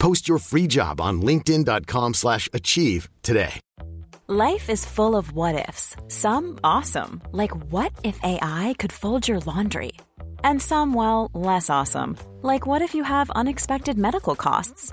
Post your free job on linkedin.com/achieve slash achieve today. Life is full of what ifs. Some awesome, like what if AI could fold your laundry? And some, well, less awesome, like what if you have unexpected medical costs?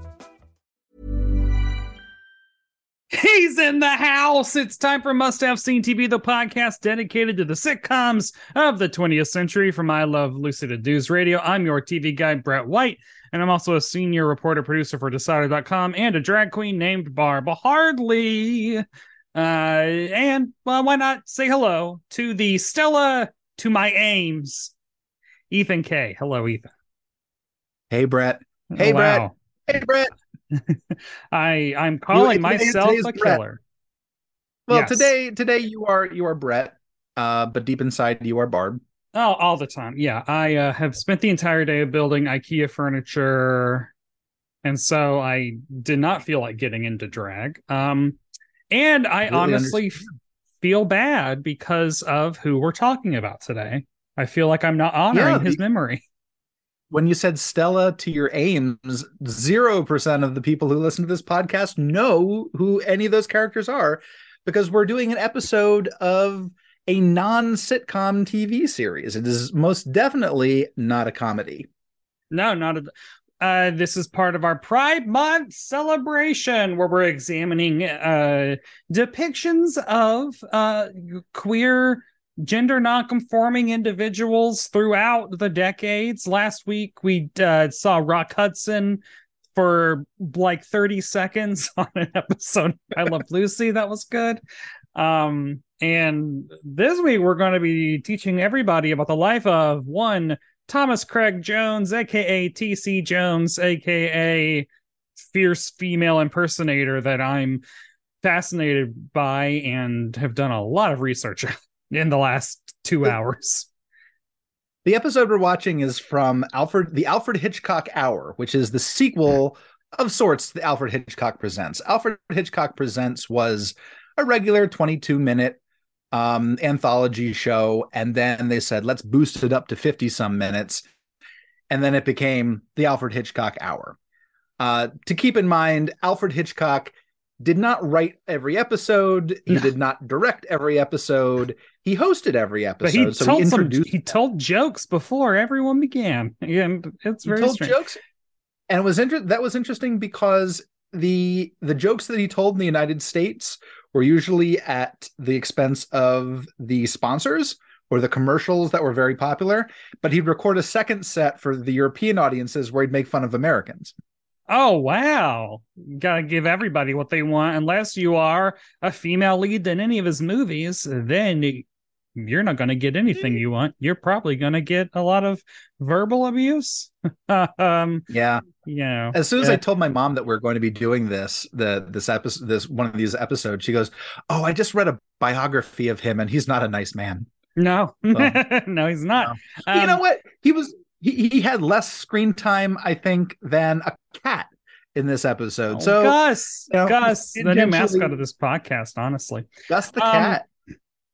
He's in the house. It's time for Must Have Seen TV, the podcast dedicated to the sitcoms of the 20th century from I Love Lucy to News Radio. I'm your TV guy, Brett White, and I'm also a senior reporter producer for Decider.com and a drag queen named Barbara Hardly. Uh, and well, why not say hello to the Stella to my Ames, Ethan Kaye Hello, Ethan. Hey, Brett. Hey, Wow. Brett. Hey, Brett. I I'm calling today- myself a Brett. killer. Well, Yes. today, today you are you are Brett, uh, but deep inside you are Barb. Oh, all the time. Yeah, I uh, have spent the entire day building IKEA furniture, and so I did not feel like getting into drag. Um, and I Really honestly feel bad because of who we're talking about today. I feel like I'm not honoring Yeah, his memory. When you said Stella to your Ames, zero percent of the people who listen to this podcast know who any of those characters are, because we're doing an episode of a non-sitcom TV series. It is most definitely not a comedy. No, not a. Uh, this is part of our Pride Month celebration where we're examining uh, depictions of uh, queer, gender nonconforming individuals throughout the decades. Last week, we uh, saw Rock Hudson for like 30 seconds on an episode I Love Lucy. That was good. Um, and this week, we're going to be teaching everybody about the life of one Thomas Craig Jones, aka TC Jones, aka fierce female impersonator that I'm fascinated by and have done a lot of research in the last two hours. The episode we're watching is from Alfred, the Alfred Hitchcock Hour, which is the sequel of sorts the Alfred Hitchcock Presents. Alfred Hitchcock Presents was a regular 22 minute um, anthology show, and then they said, let's boost it up to 50 some minutes. And then it became the Alfred Hitchcock Hour. Uh, to keep in mind, Alfred Hitchcock did not write every episode. He No. did not direct every episode. He hosted every episode. But he so told he some he told jokes before everyone began. Yeah, it's he very told strange. jokes and it was inter- that was interesting because the the jokes that he told in the united states were usually at the expense of the sponsors or the commercials that were very popular but he'd record a second set for the european audiences where he'd make fun of americans Oh wow. Gotta give everybody what they want. Unless you are a female lead in any of his movies, then you're not gonna get anything you want. You're probably gonna get a lot of verbal abuse. um, yeah you know. as soon as i told my mom that we are going to be doing this the this episode this one of these episodes she goes oh i just read a biography of him and he's not a nice man no, Well, no, he's not. you Um, know what? He was he, he had less screen time, I think, than a cat in this episode. oh, so Gus, you know, Gus, the new mascot of this podcast, honestly. Gus the Um, cat.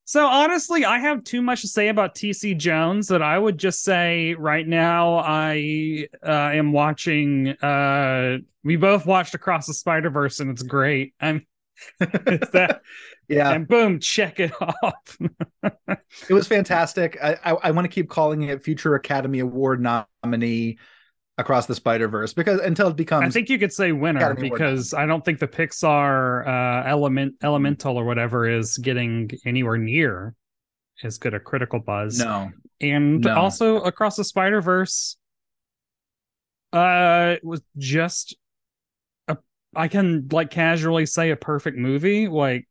So honestly, I have too much to say about TC Jones that I would just say right now I uh, am watching uh we both watched Across the Spider-Verse and it's great. I'm it's that Yeah, and boom, check it off. it was fantastic. I I, I want to keep calling it future Academy Award nominee across the Spider Verse because until it becomes I think you could say winner Academy Award because I don't think the Pixar uh element elemental or whatever is getting anywhere near as good a critical buzz. no, and No. also across the spider verse uh was just a I can like casually say a perfect movie, like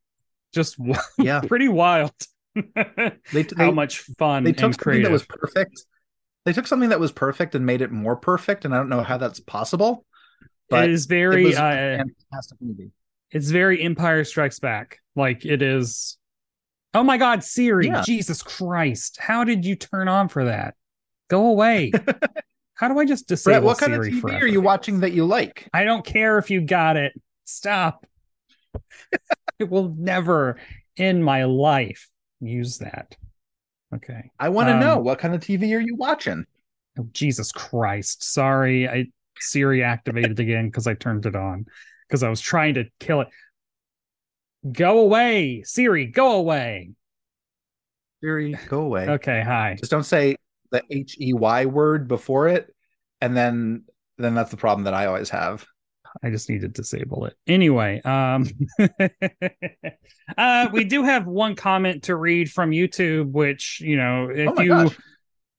just Yeah. pretty wild. They, How they, much fun they took and something creative. that was perfect. They took something that was perfect and made it more perfect, and I don't know how that's possible. But it is it very a uh, fantastic movie. it's very Empire Strikes Back. Like it is. Oh my God, Siri! Yeah. Jesus Christ! How did you turn on for that? Go away! How do I just disable Brett, what kind Siri of TV forever? are you watching that you like? I don't care if you got it. Stop. it will never in my life use that. Okay. I want to Um, know what kind of TV are you watching? Oh, Jesus Christ. Sorry. I Siri activated again because I turned it on because I was trying to kill it. Go away. Siri, go away. Siri, go away. Okay, hi. Just don't say the H E Y word before it, and then then that's the problem that I always have. I just need to disable it. Anyway, um uh we do have one comment to read from YouTube, which, you know, if oh you gosh.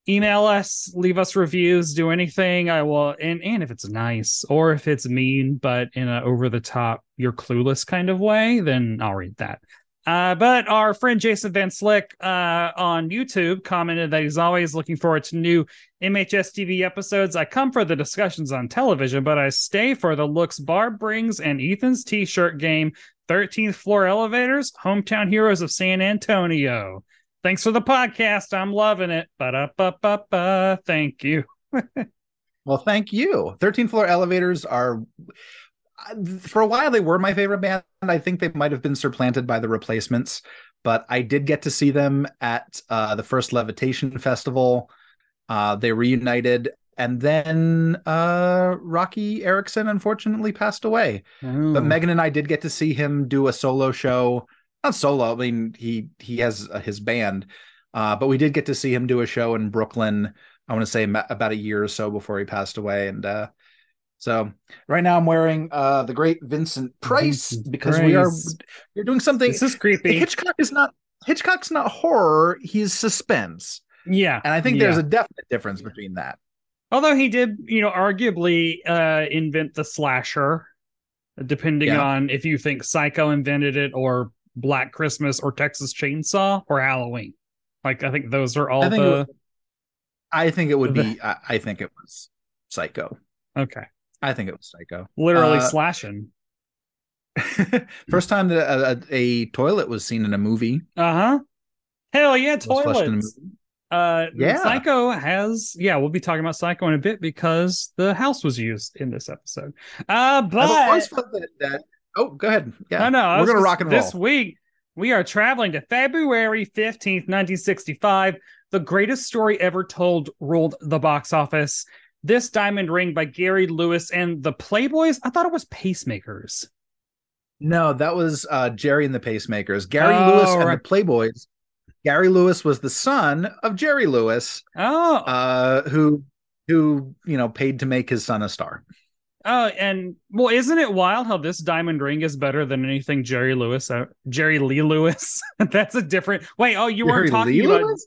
email us, leave us reviews, do anything, I will and and if it's nice or if it's mean, but in a over the top, you're clueless kind of way, then I'll read that. Uh, but our friend Jason Van Slick uh, on YouTube commented that he's always looking forward to new MHS TV episodes. I come for the discussions on television, but I stay for the looks Barb brings and Ethan's t shirt game, 13th floor elevators, hometown heroes of San Antonio. Thanks for the podcast. I'm loving it. Ba-da-ba-ba-ba. Thank you. Well, thank you. 13th floor elevators are for a while they were my favorite band. I think they might have been supplanted by the replacements, but I did get to see them at uh, the first Levitation Festival. Uh, they reunited, and then uh, Roky Erickson unfortunately passed away. But Megan and I did get to see him do a solo show. Not solo. I mean, he he has uh, his band, uh, but we did get to see him do a show in Brooklyn. I want to say about a year or so before he passed away, and uh, so right now I'm wearing uh, the great Vincent Price Vincent because we are Price. we're doing something. this is creepy. Hitchcock is not Hitchcock's not horror. He's suspense, yeah. and I think there's a definite difference between that. Although he did, you know, arguably uh, invent the slasher, depending Yeah. on if you think Psycho invented it or Black Christmas or Texas Chainsaw or Halloween. Like I think those are all I think it the I think it would The- be. I, I think it was Psycho. okay, I think it was Psycho. literally Uh, slashing. First time that a, a, a toilet was seen in a movie. Uh huh. Hell yeah, was flushed in a toilets. Uh, Yeah. Psycho has yeah. We'll be talking about Psycho in a bit because the house was used in this episode. Uh, but I've always felt that, that. Oh, go ahead. Yeah, I know. We're was gonna just- rock and roll. This week, we are traveling to February 15th, 1965. The greatest story ever told ruled the box office. This Diamond Ring by Gary Lewis and the Playboys. I thought it was Pacemakers. No, that was uh, Gerry and the Pacemakers. Gary Oh, Lewis and right. the Playboys. Gary Lewis was the son of Jerry Lewis, Oh, uh, who who you know paid to make his son a star. oh, and well, isn't it wild how this Diamond Ring is better than anything Jerry Lewis, uh, Jerry Lee Lewis? That's a different. Wait, oh, you weren't talking Lee about. Lewis?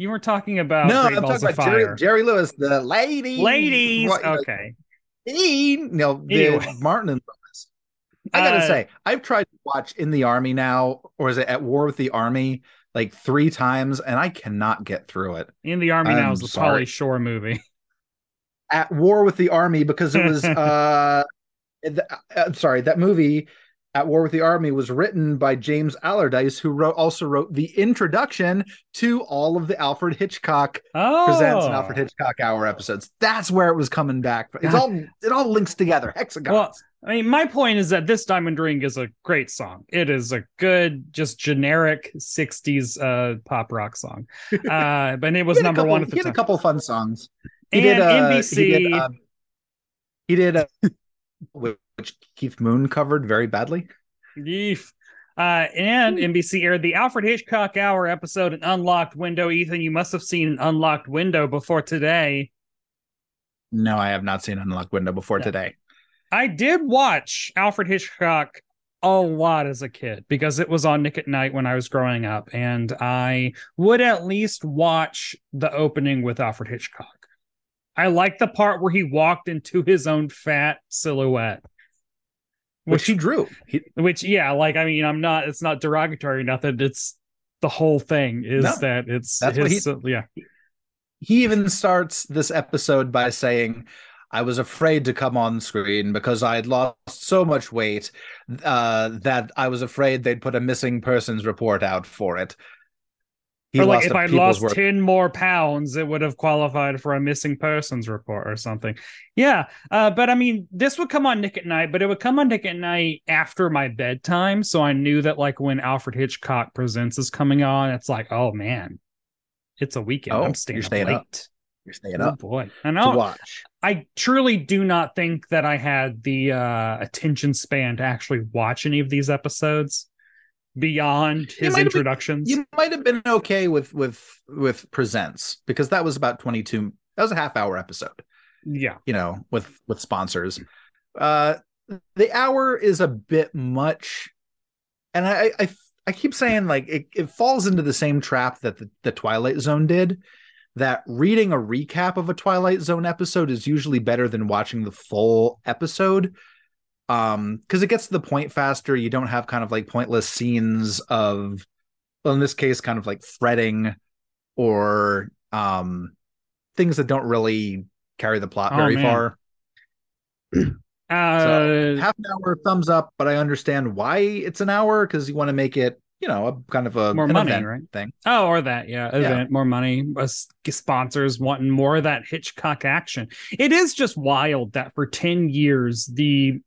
You weren't talking about. no, I'm talking about Jerry, Jerry Lewis, the lady, Ladies, What- okay. he, no, the Anyway. Martin and Lewis. I gotta Uh, say, I've tried to watch In the Army now, or is it At War with the Army, like three times, and I cannot get through it. In the Army now I'm is the sorry. Pauly Shore movie. At War with the Army because it was, uh, the, I'm sorry, that movie. At War with the Army was written by James Allardice, who wrote also wrote the introduction to all of the Alfred Hitchcock Oh, presents and Alfred Hitchcock Hour episodes. That's where it was coming back. It's all it all links together. Hexagons. Well, I mean, my point is that this Diamond Ring is a great song. It is a good, just generic '60s uh, pop rock song. Uh, but it was He had a number couple- one at the He had time. a couple fun songs. He and did, uh, NBC, He did, uh, he did which Keith Moon covered very badly. Yeef. Uh, and NBC aired the Alfred Hitchcock Hour episode, An Unlocked Window. Ethan, you must have seen An Unlocked Window before today. No, I have not seen Unlocked Window before Yeah. today. I did watch Alfred Hitchcock a lot as a kid because it was on Nick at Night when I was growing up, and I would at least watch the opening with Alfred Hitchcock. I like the part where he walked into his own fat silhouette which he drew. He, which yeah, like I mean, I'm not. It's not derogatory. Nothing. It's the whole thing is No, that it's that's what his, yeah. he even starts this episode by saying, I was afraid to come on screen because I had lost so much weight uh, that I was afraid they'd put a missing persons report out for it. He or like lost if i'd lost work. 10 more pounds, it would have qualified for a missing persons report or something. Yeah. Uh, but I mean, this would come on Nick at Night, but it would come on Nick at Night after my bedtime. So I knew that like when Alfred Hitchcock Presents is coming on, it's like, oh man, it's a weekend. Oh, I'm you're staying, staying late. up You're staying Oh up boy. I to know. watch. I truly do not think that I had the uh, attention span to actually watch any of these episodes beyond his might have been- introductions. You might have been okay with with with presents because that was about 22 that was a half hour episode. yeah. you know with with sponsors uh the hour is a bit much and i i i keep saying like it, it falls into the same trap that the, the twilight zone did that reading a recap of a twilight zone episode is usually better than watching the full episode um because it gets to the point faster you don't have kind of like pointless scenes of well in this case kind of like fretting or um things that don't really carry the plot Oh, very far Uh, so half an hour thumbs up, but I understand why it's an hour because you want to make it, you know, a kind of a More money, right? thing. Oh, or that, yeah, event, more money, sponsors wanting more of that Hitchcock action. It is just wild that for 10 years, the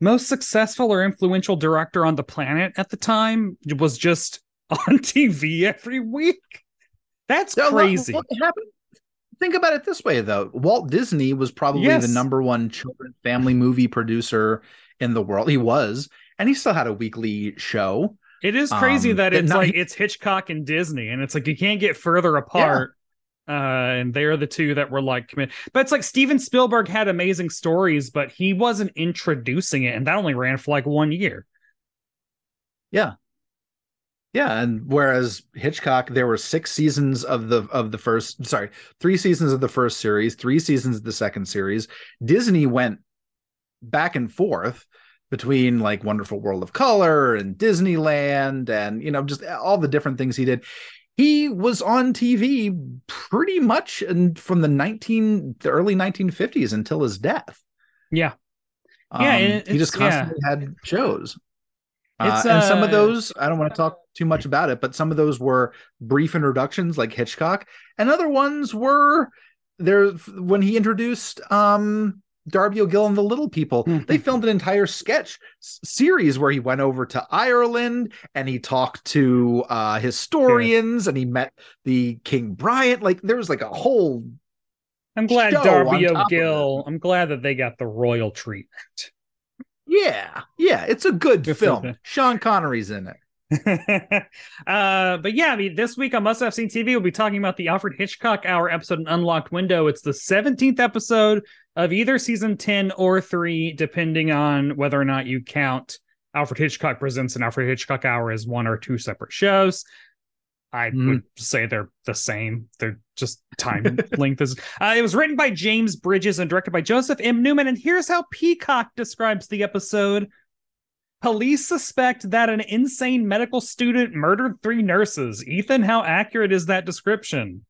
most successful or influential director on the planet at the time was just on TV every week. That's crazy. it happened- Think about it this way, though. Walt Disney was probably Yes. the number one children family movie producer in the world. He was, and he still had a weekly show. It is crazy Um, that that it's not- like it's Hitchcock and Disney, and it's like you can't get further apart. Uh, and they're the two that were like commit. But it's like Steven Spielberg had amazing stories, but he wasn't introducing it, and that only ran for like one year. Yeah, yeah, and whereas Hitchcock, there were six seasons of the of the first, sorry, three seasons of the first series, three seasons of the second series. Disney went back and forth between like Wonderful World of Color and Disneyland, and you know just all the different things he did. He was on TV pretty much from the nineteen the early nineteen fifties until his death. Yeah. Yeah, Um, it- he just it's- yeah. constantly had shows. Uh, and some uh, of those, I don't want to talk too much about it, but some of those were brief introductions, like Hitchcock, and other ones were there when he introduced um, Darby O'Gill and the Little People. Mhm. They filmed an entire sketch series where he went over to Ireland and he talked to uh, historians and he met the King Brian. Like there was like a whole I'm glad Darby on top of O'Gill. I'm glad that they got the royal treatment. yeah, yeah. It's a good film. Sean Connery's in it. uh, but yeah, I mean, this week on Must Have Seen TV, we'll be talking about the Alfred Hitchcock Hour episode, An Unlocked Window. It's the 17th episode of either season 10 or 3, depending on whether or not you count Alfred Hitchcock Presents and Alfred Hitchcock Hour as one or two separate shows. I Mhm. would say they're the same. They're just time length is. Uh, it was written by James Bridges and directed by Joseph M. Newman. And here's how Peacock describes the episode. Police suspect that an insane medical student murdered three nurses. Ethan, how accurate is that description?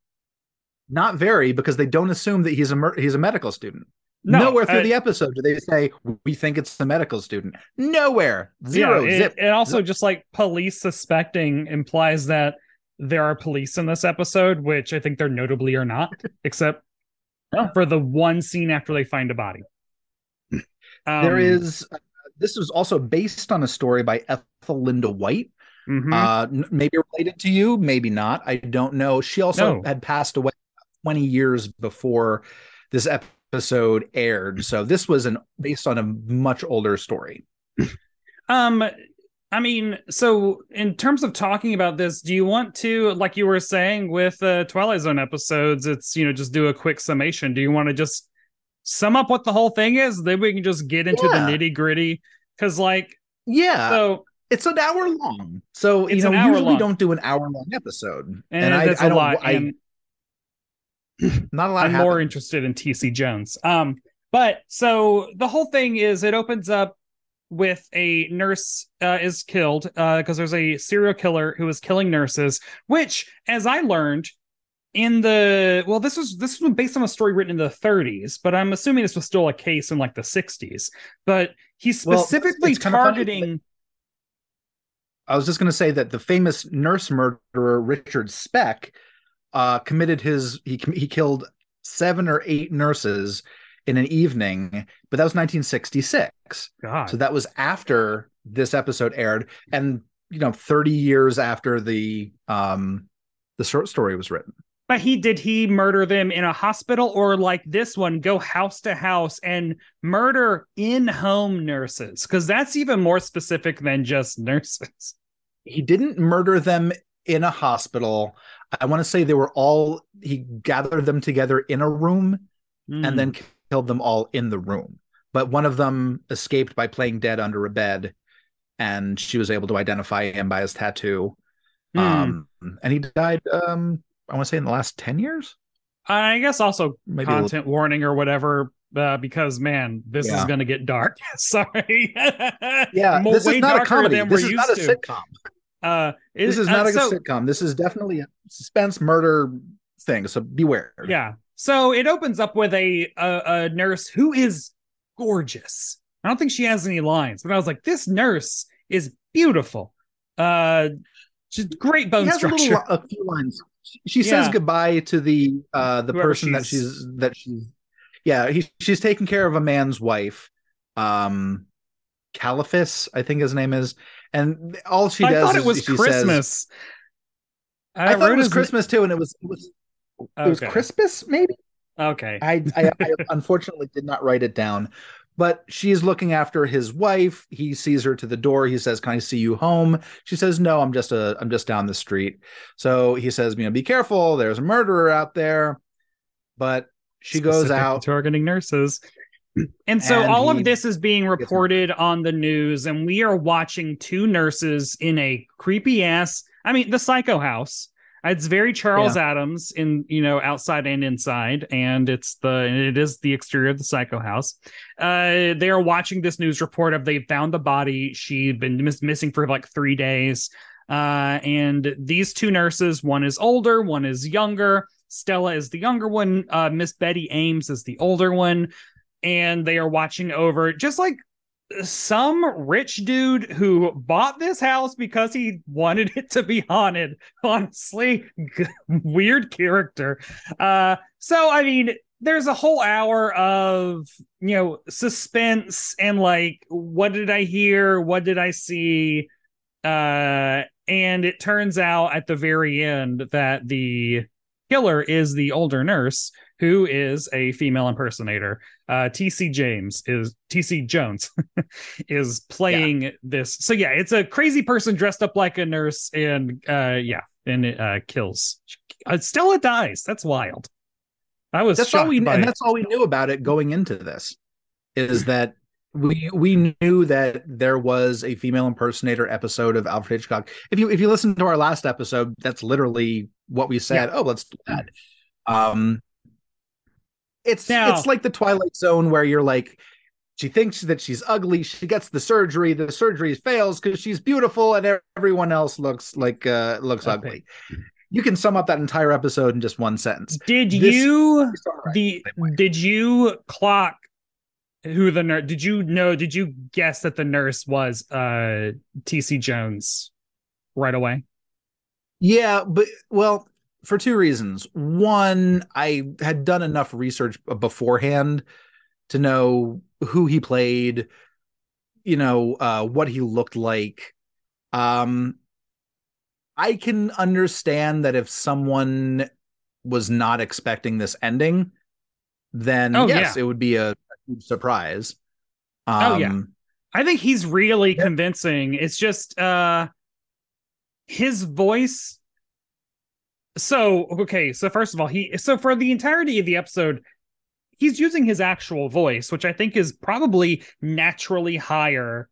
Not very, because they don't assume that he's a mer- he's a medical student. No, Nowhere through uh, the episode do they say we think it's the medical student. Nowhere, zero, Yeah, it, zip. it also just like police suspecting implies that there are police in this episode, which I think there notably are not, except No. for the one scene after they find a body. there Um, is. This was also based on a story by Ethel Lina White. mhm. Uh, maybe related to you, maybe not. I don't know. She also No. had passed away twenty years before this episode aired, so this was an based on a much older story. Um, I mean, so in terms of talking about this, do you want to, like you were saying with uh, Twilight Zone episodes, it's you know just do a quick summation. Do you want to just sum up what the whole thing is? Then we can just get into Yeah. the nitty gritty. Because like, Yeah, so it's an hour long. So you know, usually long. don't do an hour long episode, and, I, that's I a don't. lot. I, and not a lot. I'm happened. more interested in TC Jones. Um, but so the whole thing is it opens up with a nurse uh, is killed uh, because uh, there's a serial killer who is killing nurses. Which, as I learned in the well, this was this was based on a story written in the 30s, but I'm assuming this was still a case in like the 60s. But he's specifically well, targeting. I was just going to say that the famous nurse murderer Richard Speck uh, committed his he he killed seven or eight nurses in an evening, but that was 1966. God. So that was after this episode aired, and you know, 30 years after the um the short story was written. But he did he murder them in a hospital or like this one, go house to house and murder in home nurses? Because that's even more specific than just nurses. He didn't murder them in a hospital. I want to say they were all he gathered them together in a room mm. and then hmm. killed them all in the room. But one of them escaped by playing dead under a bed, and she was able to identify him by his tattoo. Mm. Um, and he died um I want to say in the last 10 years. I guess also Maybe content warning or whatever, uh, because man, this yeah. is going to get dark. Sorry. yeah, More, this is not a comedy. This is not a to. sitcom. Uh, it, this is not uh, a so, sitcom. This is definitely a suspense murder thing. So beware. Yeah. So it opens up with a, a, a nurse who is gorgeous. I don't think she has any lines, but I was like, this nurse is beautiful. Uh, she's great bone structure. A, little, a few lines she yeah. says goodbye to the uh the Whoever person she's... that she's that she's yeah he, she's taking care of a man's wife um Caliphus I think his name is. And all she does I thought it was Christmas says, I, I thought it was Christmas too and it was it was it was Christmas maybe? Okay. I, I, I unfortunately did not write it down but she's looking after his wife. He sees her to the door. He says can i see you home? She says no i'm just a i'm just down the street. So he says you know be careful. There's a murderer out there. But she Specific goes out targeting nurses. And so and all of this is being reported on the news and we are watching two nurses in a creepy ass i mean the psycho house it's very Charles yeah. Addams in you know outside and inside, and it's the it is the exterior of the Psycho House. Uh, they are watching this news report of they found the body. She'd been miss- missing for like three days. Uh, and these two nurses, one is older, one is younger. Stella is the younger one. Uh, Miss Betty Ames is the older one, and they are watching over just like some rich dude who bought this house because he wanted it to be haunted. Honestly, weird character. Uh, so I mean, there's a whole hour of you know suspense and like, what did I hear? What did I see? Uh, and it turns out at the very end that the killer is the older nurse who is a female impersonator. Uh, TC James is TC Jones is playing yeah. this. So yeah, it's a crazy person dressed up like a nurse, and uh, yeah, and it uh, kills. Uh, Stella dies. That's wild. I was that's all we and that's all we knew about it going into this is that we we knew that there was a female impersonator episode of Alfred Hitchcock. If you if you listen to our last episode, that's literally what we said. Yeah. Oh, let's do that. Um, it's now, it's like the Twilight Zone where you're like, she thinks that she's ugly. She gets the surgery. The surgery fails because she's beautiful, and everyone else looks like uh, looks okay. ugly. You can sum up that entire episode in just one sentence. Did this, you the did you clock who the nurse? Did you know? Did you guess that the nurse was uh T.C. Jones right away? Yeah, but well, for two reasons. One, I had done enough research beforehand to know who he played, you know, uh, what he looked like. Um, I can understand that if someone was not expecting this ending, then oh, yes, yeah. it would be a, huge surprise. Um, oh yeah, um, I think he's really yeah. convincing. It's just uh, his voice so okay so first of all he so for the entirety of the episode he's using his actual voice which i think is probably naturally higher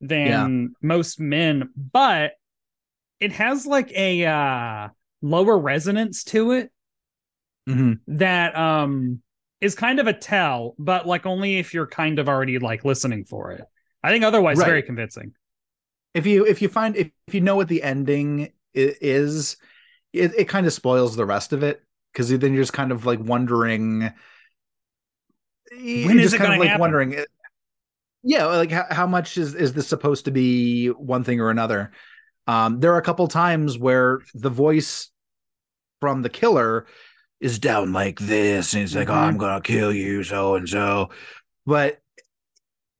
than yeah. most men but it has like a uh lower resonance to it mm-hmm. that um is kind of a tell but like only if you're kind of already like listening for it I think otherwise Right. very convincing. if you if you find if, if you know what the ending is it, it kind of spoils the rest of it because then you're just kind of like wondering When is just it kind of like happen? wondering eh, yeah like how, how much is is this supposed to be one thing or another um there are a couple times where the voice from the killer is down like this and he's like oh Mhm. i'm gonna kill you so and so but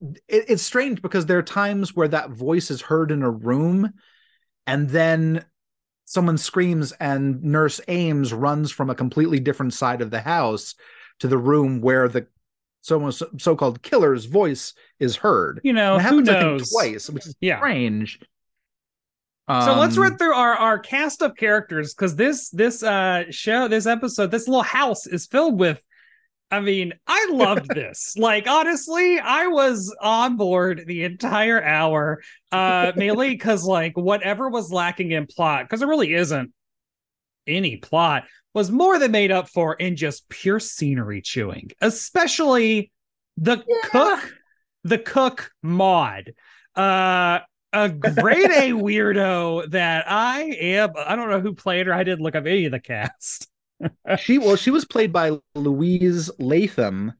it, it's strange because there are times where that voice is heard in a room and then someone screams and nurse ames runs from a completely different side of the house to the room where the so so-called killer's voice is heard. You know, and it who happens I think, twice which is Yeah. strange. So let's Um, run through our, our cast of characters because this this uh show this episode this little house is filled with I mean I loved this like honestly I was on board the entire hour uh mainly because like whatever was lacking in plot because there really isn't any plot was more than made up for in just pure scenery chewing especially the cook the cook Maud uh a grade A weirdo that I am. I don't know who played her. I didn't look up any of the cast. She well she was played by louise latham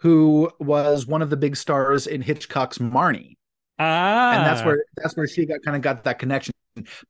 who was one of the big stars in hitchcock's marnie. Ah, and that's where that's where she got kind of got that connection.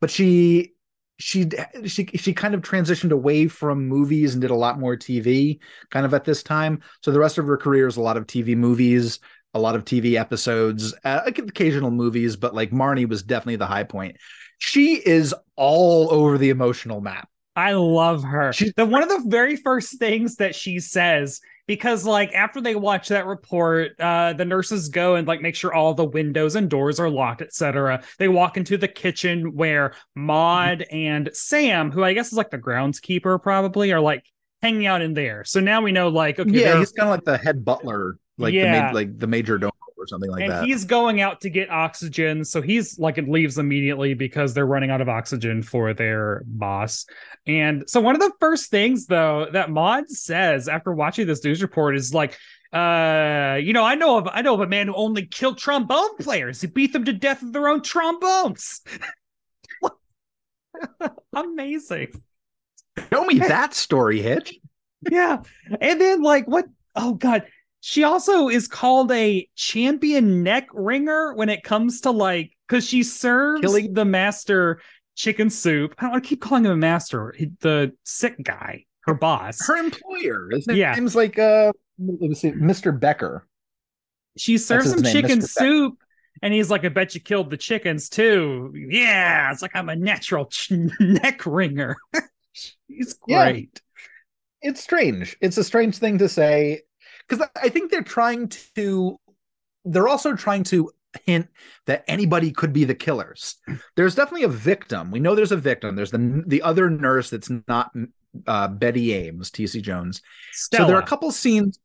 But she she she she kind of transitioned away from movies and did a lot more tv kind of at this time. So the rest of her career is a lot of tv movies a lot of tv episodes uh, occasional movies but like marnie was definitely the high point. She is all over the emotional map I love her. She's- the one of the very first things that she says because like after they watch that report, uh, the nurses go and like make sure all the windows and doors are locked, etc. They walk into the kitchen where Maud and Sam, who I guess is like the groundskeeper, probably are like hanging out in there. So now we know like okay, yeah he's kind of like the head butler like the Yeah. ma- like the major domo or something like and that. he's going out to get oxygen so he's like it leaves immediately because they're running out of oxygen for their boss. And so one of the first things though that Maud says after watching this news report is like uh you know i know of i know of a man who only killed trombone players. He beat them to death with their own trombones. Amazing. Show me that story hitch. Yeah. And then like what oh god. She also is called a champion neck ringer when it comes to like because she serves Killing- the master chicken soup. I don't want to keep calling him a master, he- the sick guy, her boss. her employer his Yeah. name's like uh let me see mr becker she serves him name, chicken Mr. Soup. And he's like, I bet you killed the chickens too. Yeah, it's like I'm a natural ch- neck ringer. She's Yeah. great. it's strange it's a strange thing to say because i think they're trying to they're also trying to hint that anybody could be the killers there's definitely a victim we know there's a victim there's the the other nurse that's not uh betty ames tc jones Stella. So there are a couple scenes.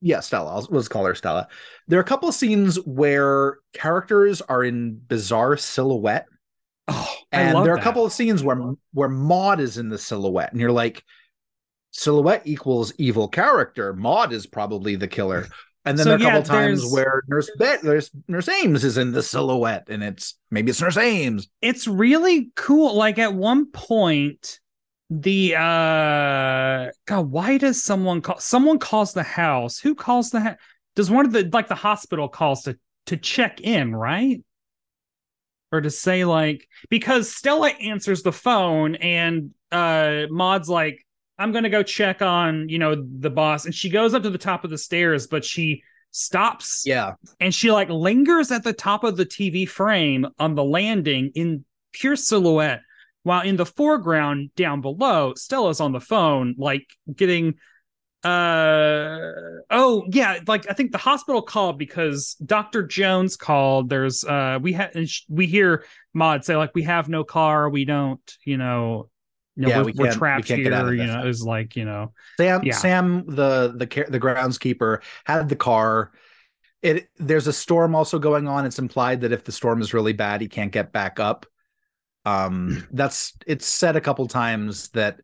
Yeah, Stella. I'll, let's call her Stella. There are a couple scenes where characters are in bizarre silhouette, oh, and there are a couple of scenes where where Maud is in the silhouette, and you're like, silhouette equals evil character. Maud is probably the killer. And then So, there are a yeah, couple times where Nurse Bet, there's Nurse Ames is in the silhouette, and it's maybe it's Nurse Ames. it's really cool like at one point the uh god why does someone call someone calls the house who calls the ha- does one of the like the hospital calls to to check in right or to say like because stella answers the phone and uh maud's like i'm gonna go check on you know the boss. And she goes up to the top of the stairs but she stops Yeah, and she like lingers at the top of the TV frame on the landing in pure silhouette, while in the foreground down below, Stella's on the phone, like getting uh oh yeah like i think the hospital called because dr jones called. There's uh we had we hear maud say like we have no car we don't you know you know, Yeah, we're, we we trapped out here you know it's like you know Sam, Yeah. Sam, the the the groundskeeper had the car. It there's a storm also going on. It's implied that if the storm is really bad, he can't get back up. Um, that's it's said a couple times that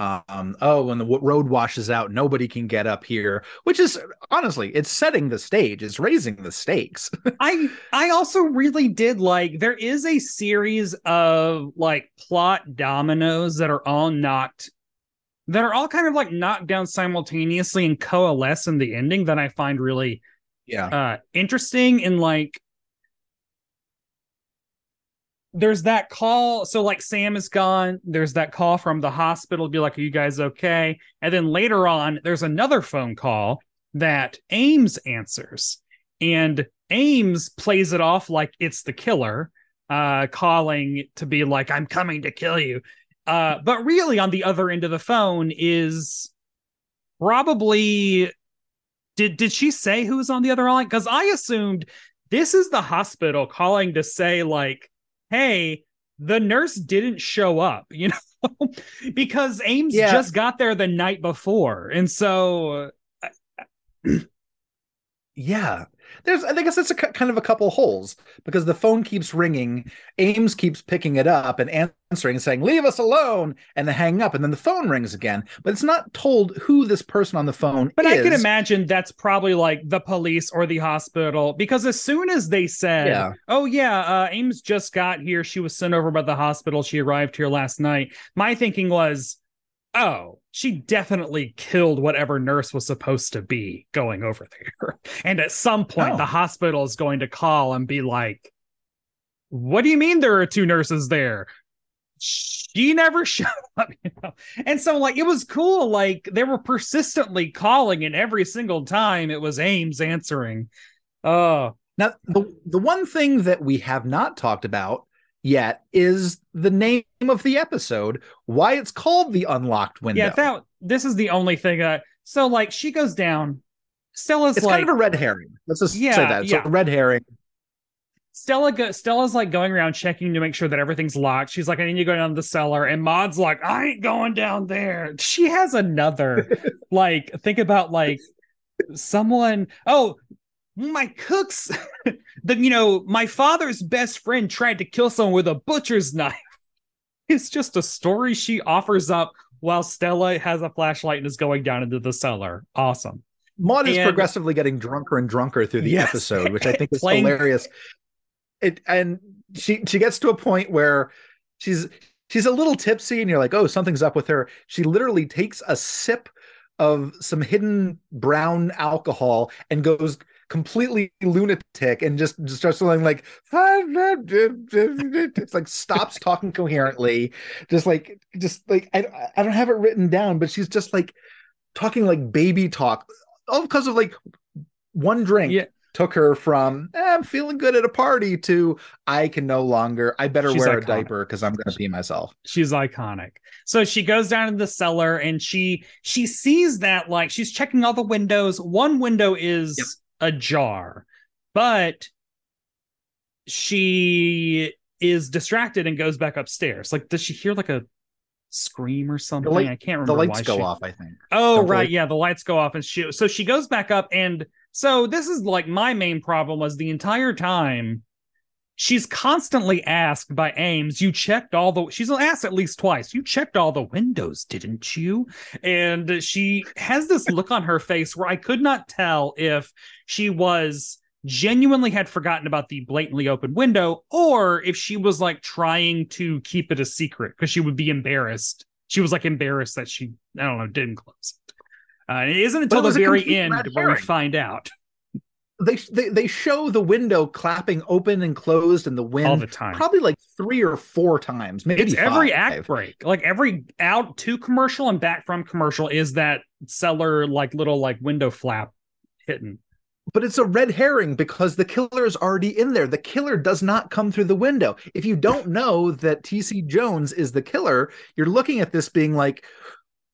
um oh when the w- road washes out nobody can get up here which is honestly it's setting the stage it's raising the stakes. I I also really did like there is a series of like plot dominoes that are all knocked that are all kind of like knocked down simultaneously and coalesce in the ending that I find really yeah. uh interesting and like there's that call so like sam is gone there's that call from the hospital be like are you guys okay? And then later on there's another phone call that ames answers and ames plays it off like it's the killer uh calling to be like i'm coming to kill you. Uh but really on the other end of the phone is probably did did she say who was on the other line? Because i assumed this is the hospital calling to say like hey, the nurse didn't show up, you know, because Ames Yeah. just got there the night before. And so, uh, yeah there's i guess that's a kind of a couple holes because the phone keeps ringing ames keeps picking it up and answering and saying leave us alone and then hang up and then the phone rings again. But it's not told who this person on the phone but is I can imagine that's probably like the police or the hospital because as soon as they said, Yeah. oh, yeah, uh, Ames just got here, she was sent over by the hospital, she arrived here last night, my thinking was, oh, she definitely killed whatever nurse was supposed to be going over there. And at some point, Oh. the hospital is going to call and be like, what do you mean there are two nurses there? She never showed up, you know. And so, like, it was cool. Like, they were persistently calling, and every single time it was Ames answering. Oh, Now, the, the one thing that we have not talked about yet is the name of the episode, why it's called the unlocked window. yeah. That this is the only thing. Uh, so, like, she goes down. Stella's it's like, kind of a red herring. Let's just Yeah, say that. It's yeah. a red herring. Stella go- Stella's like going around checking to make sure that everything's locked. She's like, I need to go down to the cellar. And Maud's like, I ain't going down there. She has another like think about like someone oh my cooks the you know my father's best friend tried to kill someone with a butcher's knife. It's just a story she offers up while Stella has a flashlight and is going down into the cellar. Awesome. Maud is And- progressively getting drunker and drunker through the Yes. episode, which I think is Playing- hilarious. It and she she gets to a point where she's she's a little tipsy, and you're like, oh, something's up with her. She literally takes a sip of some hidden brown alcohol and goes completely lunatic and just, just starts feeling like it's like stops talking coherently just like just like I, I don't have it written down but she's just like talking like baby talk all because of like one drink Yeah. took her from "Eh, I'm feeling good at a party to I can no longer I better She's wear a diaper because I'm gonna pee myself. she's iconic so she goes down to the cellar and she she sees that like she's checking all the windows one window is Yep. Ajar but she is distracted and goes back upstairs like does she hear like a scream or something light- i can't remember The lights go she- off, I think. Oh, Don't right. Yeah, the lights go off and she so she goes back up and so this is like my main problem was the entire time she's constantly asked by Ames, you checked all the she's asked at least twice, you checked all the windows, didn't you? And she has this look on her face where I could not tell if she was genuinely had forgotten about the blatantly open window or if she was like trying to keep it a secret because she would be embarrassed. She was like embarrassed that she, I don't know, didn't close it. Uh, it isn't until it the very end where we find out They, they they show the window clapping open and closed in the wind all the time. probably like three or four times, maybe it's every act break, like every out to commercial and back from commercial is that cellar like little like window flap hitting. But it's a red herring because the killer is already in there. The killer does not come through the window. If you don't know that TC Jones is the killer, you're looking at this being like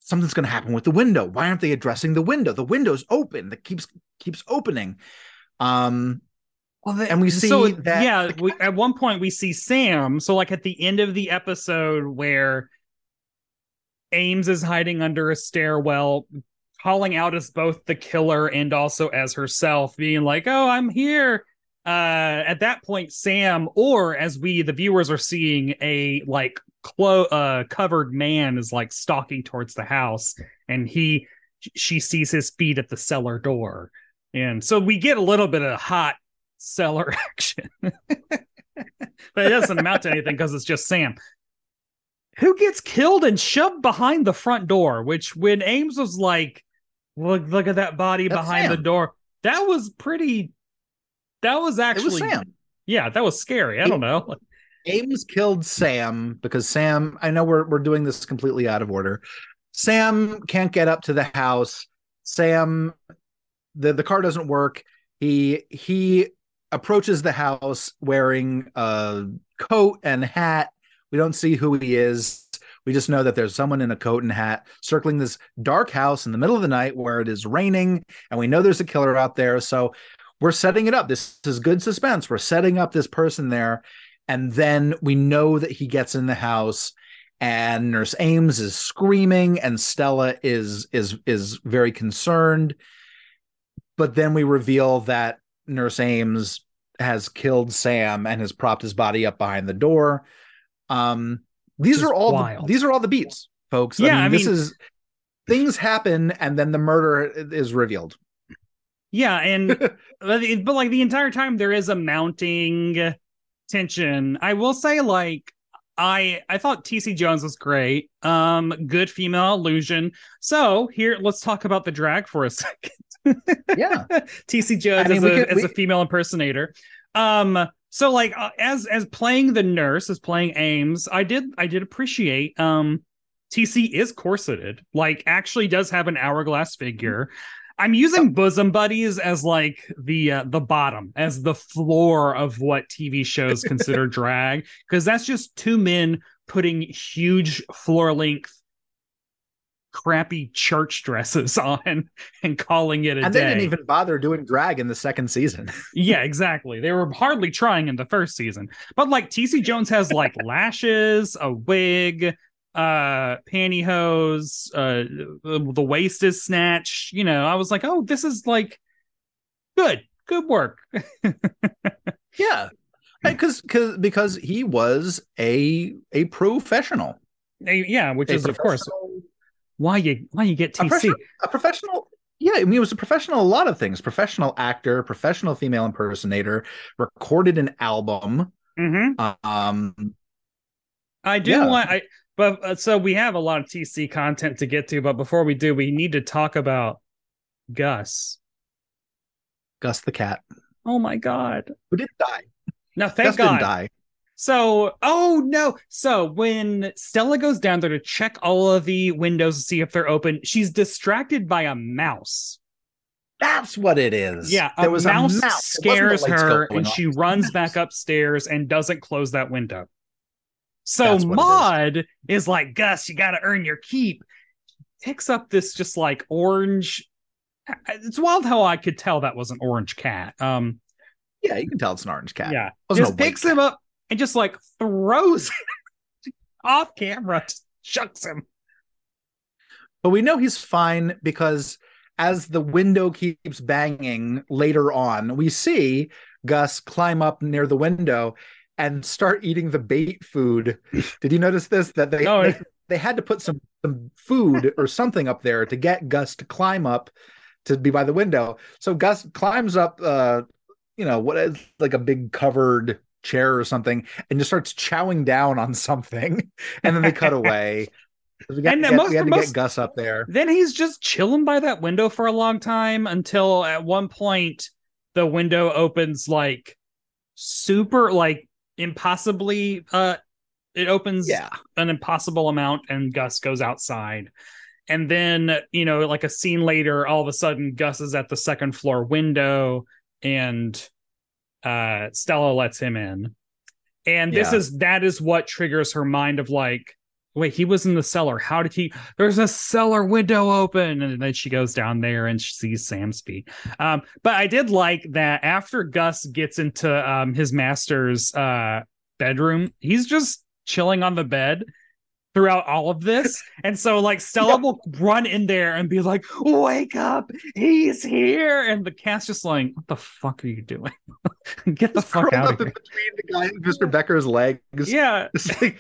something's going to happen with the window. Why aren't they addressing the window? The window's open. That keeps keeps opening. Um well, and we see so that yeah we, at one point we see sam so like at the end of the episode where ames is hiding under a stairwell calling out as both the killer and also as herself being like oh i'm here. Uh at that point sam or as we the viewers are seeing a like clo- uh, covered man is like stalking towards the house, and he she sees his feet at the cellar door, and so we get a little bit of hot cellar action, but it doesn't amount to anything because it's just Sam. Who gets killed and shoved behind the front door? Which, when Ames was like, "Look, look at that body That's behind the door," that was pretty. That was actually was Sam. yeah, that was scary. I don't know. Ames killed Sam because Sam, I know we're we're doing this completely out of order. Sam can't get up to the house. Sam the the car doesn't work. He he approaches the house wearing a coat and hat. We don't see who he is. We just know that there's someone in a coat and hat circling this dark house in the middle of the night where it is raining and we know there's a killer out there. So we're setting it up. This is good suspense. We're setting up this person there and then we know that he gets in the house and nurse ames is screaming and stella is is is very concerned but then we reveal that nurse ames has killed sam and has propped his body up behind the door um these are all the, these are all the beats folks Yeah, i mean, I this is things happen and then the murder is revealed Yeah, and but but like the entire time there is a mounting tension. I will say, like I I thought TC Jones was great. Um, good female illusion. So here, let's talk about the drag for a second. Yeah TC Jones I mean, as, a, could- as a female impersonator. Um, so like uh, as as playing the nurse, as playing Ames, I did I did appreciate. Um, TC is corseted, like actually does have an hourglass figure. I'm using bosom buddies as like the uh, the bottom, as the floor of what TV shows consider drag, because that's just two men putting huge floor length crappy church dresses on and calling it a and day. they didn't even bother doing drag in the second season Yeah, exactly. They were hardly trying in the first season. But like TC Jones has like lashes, a wig, uh pantyhose, uh the waist is snatched. You know, I was like, "Oh, this is like good. Good work." Yeah, because because because he was a a professional, yeah, which A is of course why you why you get a, TC. a professional. Yeah, I mean, he was a professional. A lot of things. Professional actor, professional female impersonator, recorded an album. Mm-hmm. Um, I do Yeah. want I but uh, so we have a lot of TC content to get to, but before we do, we need to talk about Gus. Gus the cat, Oh my god. who didn't die. No, thank Gus God. So, oh no. So, when Stella goes down there to check all of the windows to see if they're open, she's distracted by a mouse. That's what it is. Yeah, a there was mouse, a mouse. Scares her and off. she a runs back upstairs and doesn't close that window. So, it is. Maud is. like, Gus, you got to earn your keep. Picks up this just like orange. It's wild how I could tell that was an orange cat. Um, Yeah, you can tell it's an orange cat. yeah, just a picks him up and just like throws off camera, just chucks him. But we know he's fine because as the window keeps banging later on, we see Gus climb up near the window and start eating the bait food. Did you notice this? That they Oh, they, they had to put some, some food or something up there to get Gus to climb up to be by the window. So Gus climbs up uh you know what is like a big covered chair or something and just starts chowing down on something and then they cut away. We, got, And we the had- most- we had to most- get Gus up there. Then he's just chilling by that window for a long time until at one point the window opens like super like impossibly uh it opens Yeah. an impossible amount and Gus goes outside. And then, you know, like a scene later, all of a sudden Gus is at the second floor window and uh Stella lets him in. And this Yeah. is that is what triggers her mind of like, wait, he was in the cellar. How did he there's a cellar window open? And then she goes down there and she sees Sam's feet. Um, but I did like that after Gus gets into um his master's uh bedroom, he's just chilling on the bed throughout all of this. And so like Stella will run in there and be like, wake up, he's here. And the cat's just like, what the fuck are you doing? Get the Just fuck out up of here. in between the guy and Mr. Becker's legs. Yeah. It's like,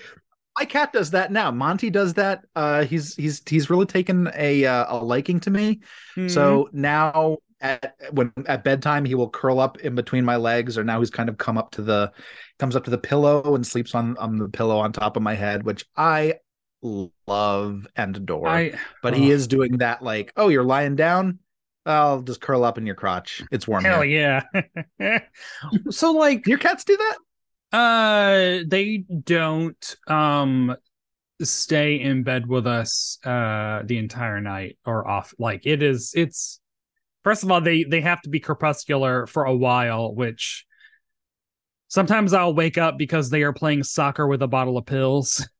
my cat does that now. Monty does that. Uh, he's he's he's really taken a uh, a liking to me. Mm-hmm. So now at when at bedtime he will curl up in between my legs, or now he's kind of come up to the comes up to the pillow and sleeps on on the pillow on top of my head, which I love and adore. I, but oh, he is doing that like, oh, you're lying down. I'll just curl up in your crotch. It's warm. hell here. yeah. so like Your cats do that? Uh, they don't um stay in bed with us uh the entire night or off. Like it is, it's first of all they they have to be crepuscular for a while, which sometimes I'll wake up because they are playing soccer with a bottle of pills.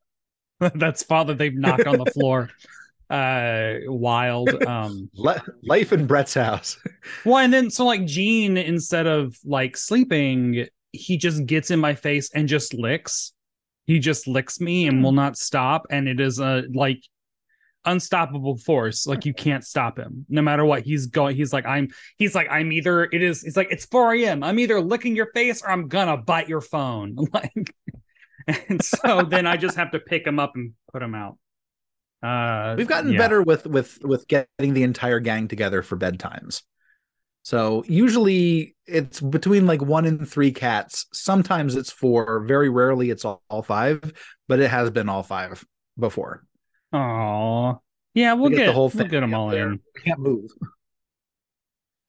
That's father they've knocked on the floor. Uh, wild. Um, life in Brett's house. well, and then so like Gene, instead of like sleeping, he just gets in my face and just licks. He just licks me and will not stop. And it is a like unstoppable force. Like you can't stop him. No matter what he's going. He's like, I'm he's like, I'm either it is he's like, it's 4 a.m. I'm either licking your face or I'm gonna bite your phone. Like and so then I just have to pick them up and put them out. Uh We've gotten yeah. better with with with getting the entire gang together for bedtimes. So usually it's between like one and three cats. Sometimes it's four. Very rarely it's all, all five, but it has been all five before. Oh, yeah, we'll We get, the whole thing. we'll get them all there. in. We can't move.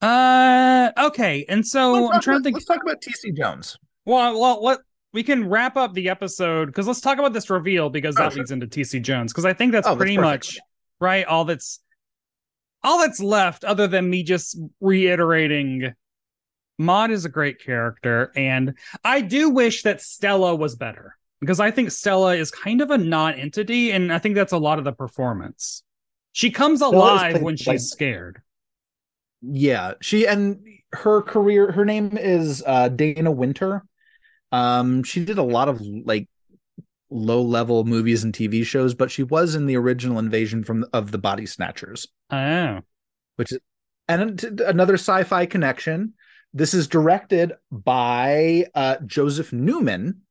Uh, okay, and so Let's I'm trying about- to think. Let's talk about TC Jones. Well, well, what we can wrap up the episode because let's talk about this reveal because Oh, that sure. leads into TC Jones because I think that's Oh, pretty much right. All that's all that's left, other than me just reiterating. Maud is a great character, and I do wish that Stella was better because I think Stella is kind of a non-entity, and I think that's a lot of the performance. She comes alive played when like- she's scared. Yeah, she and her career. Her name is uh, Dana Wynter. Um, she did a lot of like low level movies and TV shows, but she was in the original Invasion from of the Body Snatchers, Oh, which is and another sci-fi connection. This is directed by uh, Joseph Newman,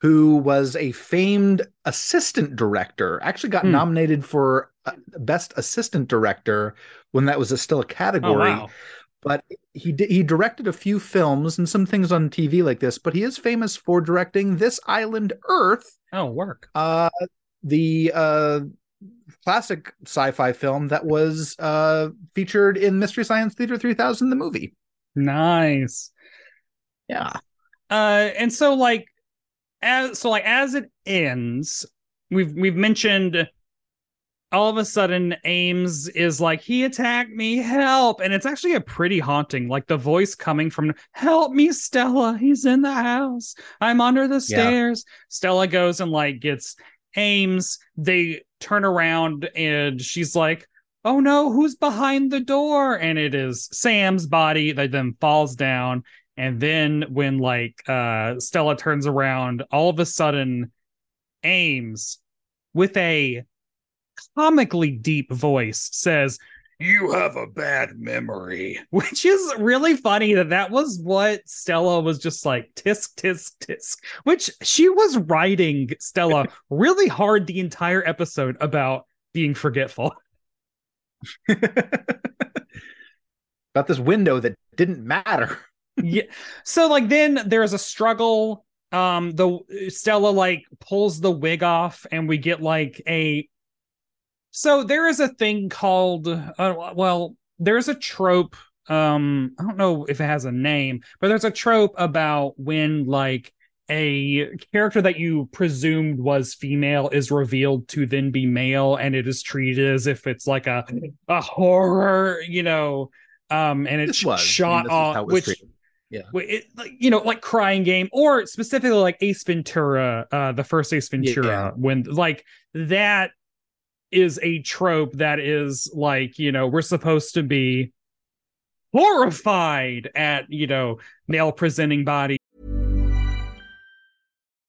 who was a famed assistant director. Actually, got Hmm. nominated for uh, best assistant director when that was a, still a oh category wow. But he did, he directed a few films and some things on TV like this. But he is famous for directing This Island Earth, Oh, work. uh, the uh, classic sci-fi film that was uh, featured in Mystery Science Theater 3000, the movie. Nice. Yeah, Uh, and so like, as so like as it ends, we've we've mentioned. All of a sudden, Ames is like, he attacked me, help. And it's actually a pretty haunting, like the voice coming from, help me, Stella. He's in the house. I'm under the Yeah. stairs. Stella goes and like gets Ames. They turn around and she's like, oh no, who's behind the door? And it is Sam's body that then falls down. And then when like uh Stella turns around, all of a sudden Ames with a comically deep voice says, "You have a bad memory," which is really funny that that was what Stella was just like tisk tisk tisk, which she was writing Stella really hard the entire episode about being forgetful. about this window that didn't matter. yeah. So like then there's a struggle. Um the Stella like pulls the wig off and we get like a So there is a thing called uh, well there's a trope um I don't know if it has a name but there's a trope about when like a character that you presumed was female is revealed to then be male and it is treated as if it's like a a horror you know um and it's This was I mean, shot off it which treated. Yeah. It, you know, like crying game, or specifically like Ace Ventura, uh, the first Ace Ventura, Yeah. when like that is a trope that is like, you know, we're supposed to be horrified at, you know, male presenting body.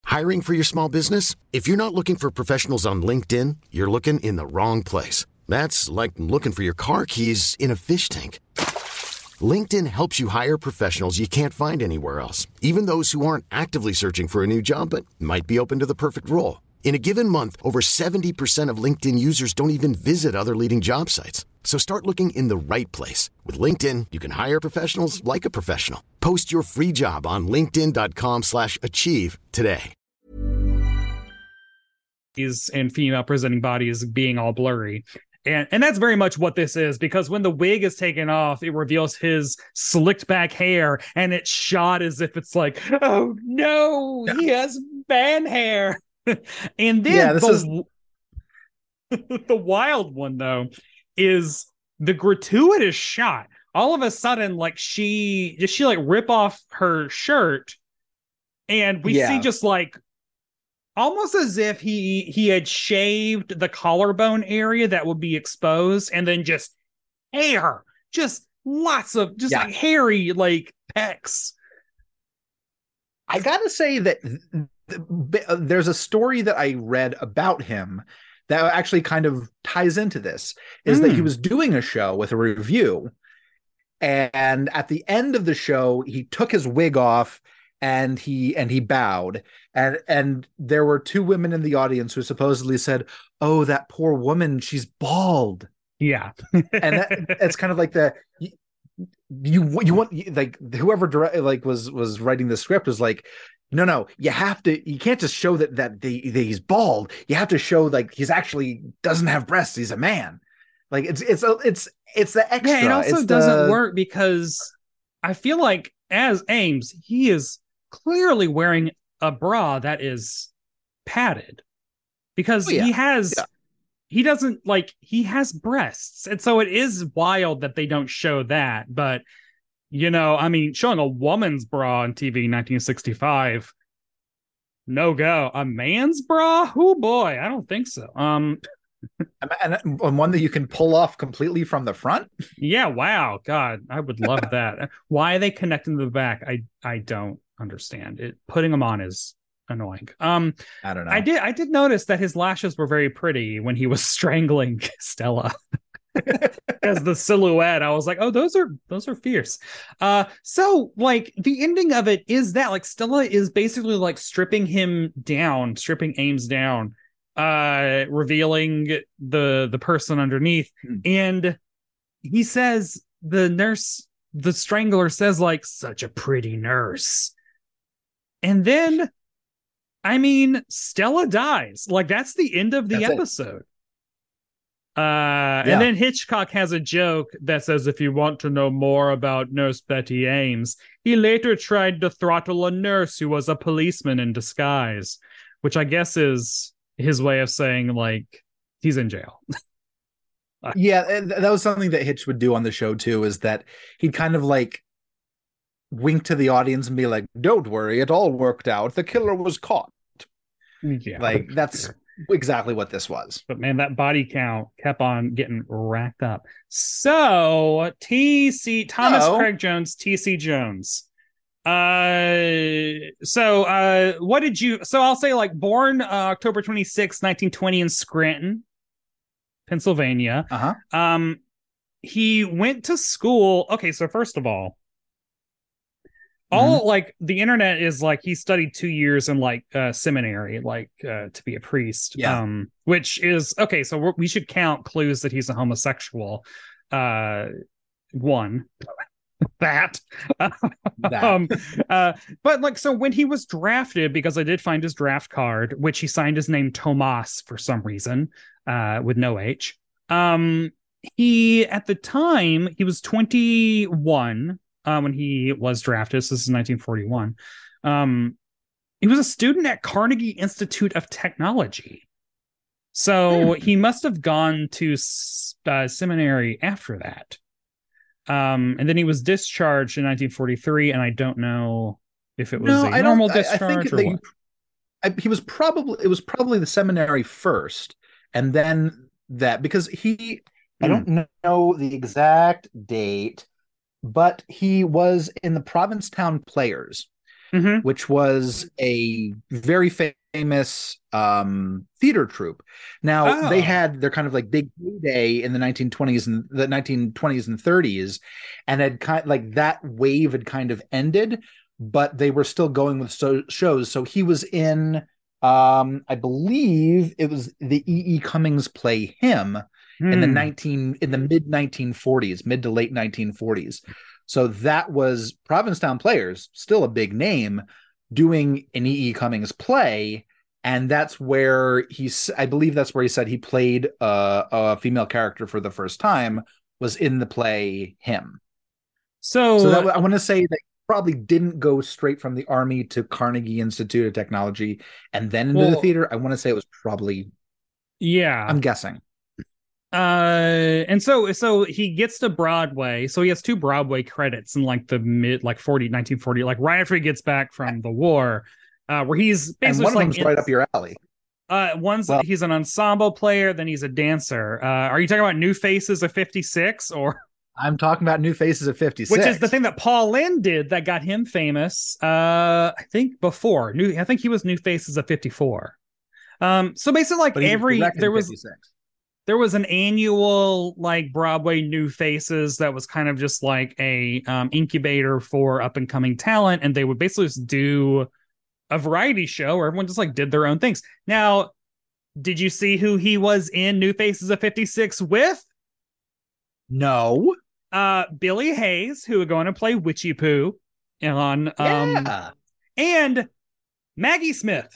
Hiring for your small business? If you're not looking for professionals on LinkedIn, you're looking in the wrong place. That's like looking for your car keys in a fish tank. LinkedIn helps you hire professionals you can't find anywhere else, even those who aren't actively searching for a new job but might be open to the perfect role. In a given month, over 70% of LinkedIn users don't even visit other leading job sites. So start looking in the right place. With LinkedIn, you can hire professionals like a professional. Post your free job on linkedin.com slash achieve today. These and female presenting bodies being all blurry. And, and that's very much what this is because when the wig is taken off, it reveals his slicked back hair and it's shot as if it's like, oh no, he has man hair. and then Yeah, this the, the wild one though is the gratuitous shot. All of a sudden, like she does she like rip off her shirt, and we see just like almost as if he he had shaved the collarbone area that would be exposed, and then just hair, just lots of just Yeah. like hairy like pecs. I gotta say that th- th- there's a story that I read about him that actually kind of ties into this. Is that he Hmm. was doing a show with a review, and at the end of the show, he took his wig off and he and he bowed, and and there were two women in the audience who supposedly said, "Oh, that poor woman, she's bald." Yeah, and that, it's kind of like the you you, you want like whoever direct, like was was writing the script was like no no you have to you can't just show that that, the, that he's bald you have to show like he's actually doesn't have breasts he's a man like it's it's a, it's it's the extra Yeah, it also It's doesn't the- work because I feel like as Ames, he is clearly wearing a bra that is padded because Oh, yeah. he has Yeah. he doesn't like he has breasts. And so it is wild that they don't show that, but you know, I mean, showing a woman's bra on TV in 1965 no go. A man's bra? Oh boy, I don't think so. Um and, and one that you can pull off completely from the front Yeah, wow. God, I would love that. Why are they connecting the back? I I don't understand. It putting them on is annoying. Um i don't know I did I did notice that his lashes were very pretty when he was strangling Stella. As the silhouette, I was like, "Oh, those are those are fierce." Uh, so like the ending of it is that like Stella is basically like stripping him down, stripping Ames down, uh, revealing the the person underneath, Hmm. and he says the nurse, the strangler says like, "Such a pretty nurse," and then, I mean, Stella dies. Like that's the end of the That's it. Uh, Yeah. and then Hitchcock has a joke that says, if you want to know more about Nurse Betty Ames, he later tried to throttle a nurse who was a policeman in disguise, which I guess is his way of saying, like, he's in jail. yeah that was something that hitch would do on the show too is that he'd kind of like wink to the audience and be like don't worry it all worked out the killer was caught Yeah. like that's exactly what this was but man, that body count kept on getting racked up. So TC Thomas Craig Jones, TC Jones. Uh so uh what did you so I'll say like born uh, October 26, 1920 in Scranton, Pennsylvania. uh-huh Um he went to school. Okay, so first of all, all like the internet is like he studied two years in like uh seminary like uh to be a priest Yeah. um which is okay so we're, we should count clues that he's a homosexual uh one that That. um uh but like so when he was drafted because i did find his draft card which he signed his name tomas for some reason uh with no h um he at the time he was 21 uh, when he was drafted. So this is 1941. Um, he was a student at Carnegie Institute of Technology. So he must have gone to uh, seminary after that. Um, and then he was discharged in 1943, and I don't know if it was no a i normal don't I- I, discharge think or that what. I, he was probably it was probably the seminary first and then that because he i Hmm. don't know the exact date but he was in the provincetown players Mhm. which was a very famous um theater troupe now Oh. they had their kind of like big heyday in the 1920s and the 1920s and 30s and had kind of, like that wave had kind of ended but they were still going with so- shows so he was in Um, I believe it was the E. E. Cummings play him in the Hmm. 19 in the mid 1940s, mid to late 1940s. So that was Provincetown Players, still a big name, doing an E. E. Cummings play. And that's where he's, I believe that's where he said he played a, a female character for the first time, was in the play him. So, So that, I want to say that probably didn't go straight from the army to Carnegie Institute of Technology and then into the theater. I want to say it was probably, yeah. I'm guessing. Uh and so so he gets to broadway so he has two broadway credits in like the mid like 40 1940 like right after he gets back from the war uh where he's And basically one of them's in- right up your alley. uh one's Well- he's an ensemble player then he's a dancer uh are you talking about new faces of 56 or I'm talking about New Faces of 56. which is the thing that paul lynde did that got him famous uh i think before new i think he was new faces of 54 um so basically like every there was 56. There was an annual like Broadway New Faces that was kind of just like a um, incubator for up and coming talent, and they would basically just do a variety show where everyone just like did their own things. Now, did you see who he was in New Faces of '56 with? No. Uh, Billie Hayes, who would go on to play Witchiepoo on um, yeah. and Maggie Smith.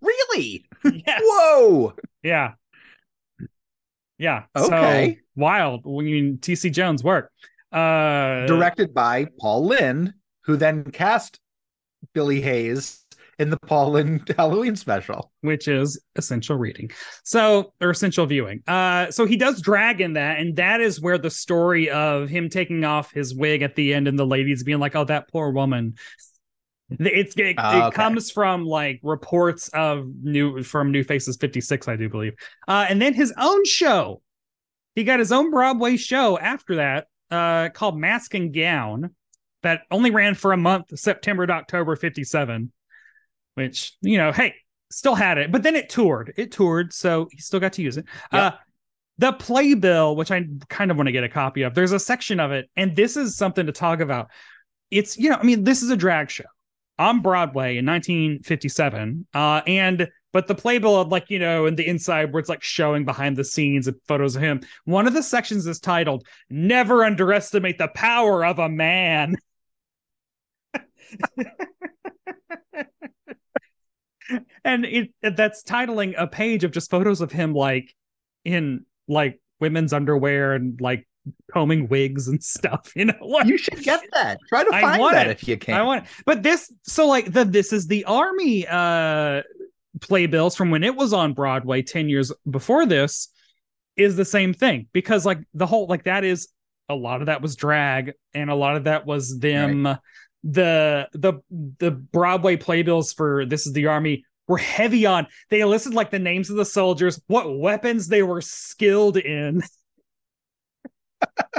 Really? yes. Whoa. Yeah. Yeah. Okay. So wild when mean, TC Jones work. Uh Directed by Paul Lynde, who then cast Billie Hayes in the Paul Lynde Halloween special. which is essential reading. So or essential viewing. Uh so he does drag in that, and that is where the story of him taking off his wig at the end and the ladies being like, Oh, that poor woman. It's it, Ah, it comes from like reports of new from New Faces 56, I do believe. Uh and then his own show. He got his own Broadway show after that, uh, called Mask and Gown, that only ran for a month, September to October 57, which, you know, hey, still had it, but then it toured. It toured, so he still got to use it. Yep. Uh the playbill, which I kind of want to get a copy of, there's a section of it, and this is something to talk about. It's, you know, I mean, this is a drag show on Broadway in 1957. Uh, and but the playbill of like, you know, in the inside where it's like showing behind the scenes and photos of him. One of the sections is titled Never Underestimate the Power of a Man. and it that's titling a page of just photos of him like in like women's underwear and like combing wigs and stuff you know what You should get that. Try to find that it. if you can. I want, it. but this so like the this is the army uh playbills from when it was on Broadway ten years before this is the same thing because like the whole like that is a lot of that was drag and a lot of that was them the the the Broadway playbills for this is the army were heavy on they listed like the names of the soldiers what weapons they were skilled in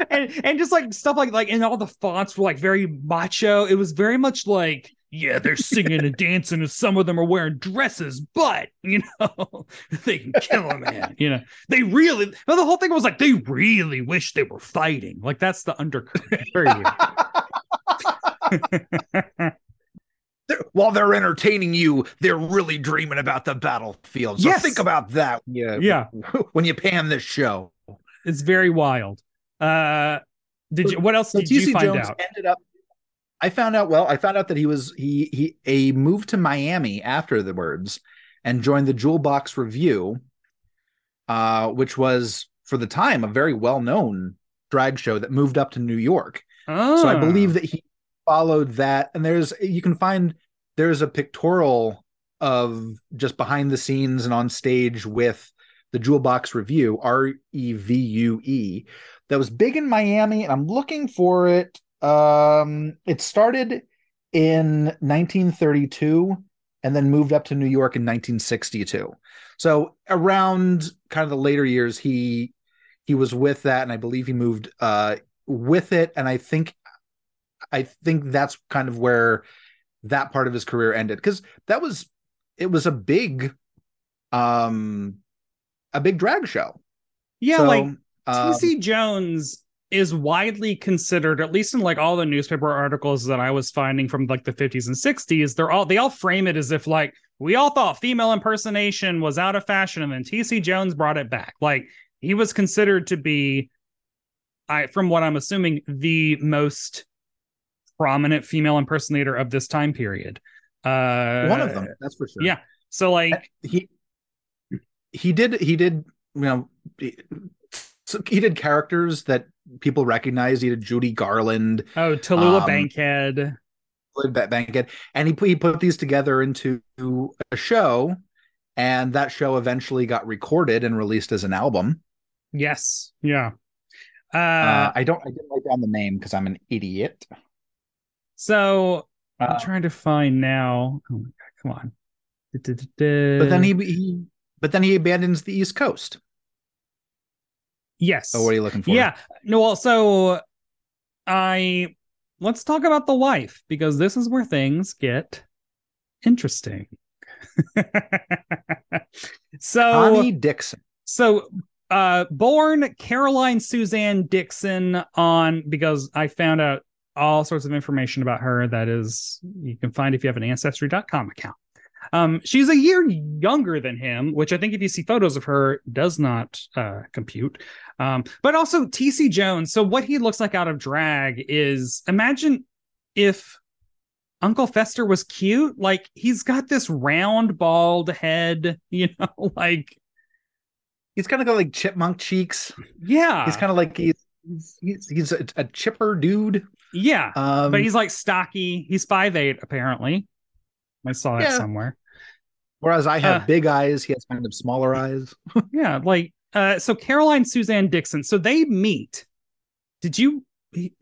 and and just like stuff like like and all the fonts were like very macho. It was very much like yeah, they're singing and dancing, and some of them are wearing dresses, but you know they can kill a man. You know they really. Well, the whole thing was like they really wish they were fighting. Like that's the undercurrent. Very weird. They're- while they're entertaining you, they're really dreaming about the battlefield. So Yes. think about that. you- Yeah. when you pan this show. it's very wild. Uh, did you? What else So did you find Jones out? ended up. I found out. Well, I found out that he was he he a moved to Miami after the words and joined the Jewel Box Revue, uh, which was for the time a very well known drag show that moved up to New York. So I believe that he followed that, and there's you can find there's a pictorial of just behind the scenes and on stage with the Jewel Box Revue R E V U E that was big in Miami, and I'm looking for it. Um, it started in 1932 and then moved up to New York in 1962. So around kind of the later years, he he was with that, and I believe he moved uh with it, and I think I think that's kind of where that part of his career ended because that was it was a big um a big drag show. yeah, So, like um, TC Jones is widely considered, at least in like all the newspaper articles that I was finding from like the 50s and 60s, they're all they all frame it as if like we all thought female impersonation was out of fashion, and then TC Jones brought it back. Like he was considered to be, I from what I'm assuming, the most prominent female impersonator of this time period. Uh, One of them, that's for sure. Yeah. So like he he did he did you know so he did characters that people recognize. He did Judy Garland, oh Tallulah Um, Bankhead. Bankhead, Bankhead, and he put, he put these together into a show, and that show eventually got recorded and released as an album. Yes. Yeah. Uh, Uh, I don't I didn't write down the name because I'm an idiot. so I'm Uh, trying to find now. Oh my god, come on. but But then he, he but then he abandons the East Coast. Yes. So what are you looking for? Yeah. No, well, so I let's talk about the wife because this is where things get interesting. so Connie Dixon. so uh born Caroline Suzanne Dixon on because I found out all sorts of information about her that is you can find if you have an ancestry.com account. Um she's a year younger than him, which I think if you see photos of her does not uh compute. Um but also TC Jones, so what he looks like out of drag is imagine if Uncle Fester was cute, like he's got this round bald head, you know, like He's kind of got like chipmunk cheeks. yeah. He's kind of like he's he's, he's a, a chipper dude. yeah. Um, but he's like stocky. He's five eight apparently. I saw that Yeah. somewhere. whereas I have uh, big eyes, he has kind of smaller eyes. Yeah, like uh so Caroline Suzanne Dixon. So they meet. Did you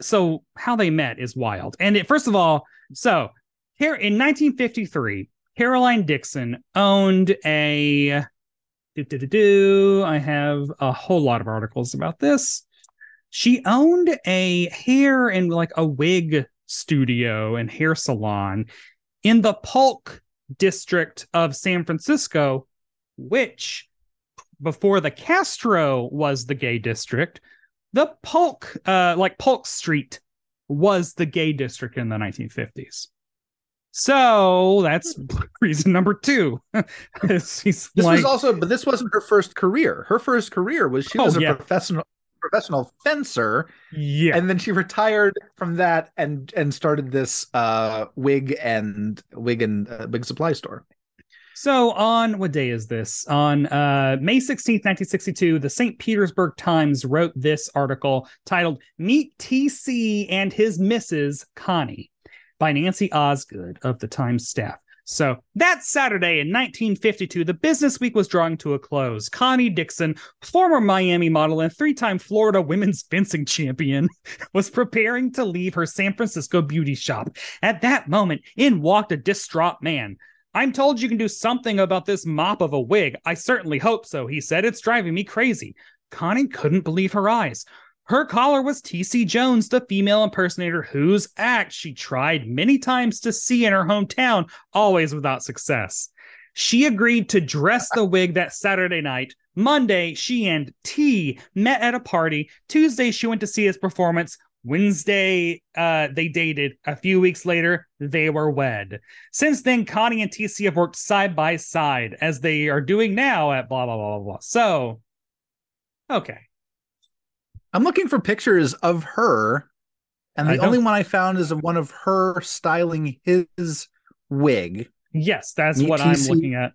so how they met is wild. And it, first of all, so here in 1953, Caroline Dixon owned a do, do, do, do. I have a whole lot of articles about this. She owned a hair and like a wig studio and hair salon in the Polk district of San Francisco, which before the Castro was the gay district, the Polk, uh, like Polk Street, was the gay district in the 1950s. So that's reason number two. She's This like, was also, but this wasn't her first career. Her first career was she Oh, was a yeah. professional professional fencer, yeah, and then she retired from that and and started this uh wig and wig and uh, wig supply store. So on what day is this? On uh, May 16th, 1962, the St. Petersburg Times wrote this article titled Meet TC and His Mrs. Connie by Nancy Osgood of the Times staff. So that Saturday in 1952, the business week was drawing to a close. Connie Dixon, former Miami model and three time Florida women's fencing champion, was preparing to leave her San Francisco beauty shop. At that moment, in walked a distraught man. I'm told you can do something about this mop of a wig. I certainly hope so, he said. It's driving me crazy. Connie couldn't believe her eyes. Her caller was T.C. Jones, the female impersonator whose act she tried many times to see in her hometown, always without success. She agreed to dress the wig that Saturday night. Monday, she and T met at a party. Tuesday, she went to see his performance. Wednesday, uh, they dated. A few weeks later, they were wed. Since then, Connie and TC have worked side by side as they are doing now at blah, blah, blah, blah, blah. So, okay. I'm looking for pictures of her, and the only one I found is of one of her styling his wig Yes, that's Meet what I'm looking at.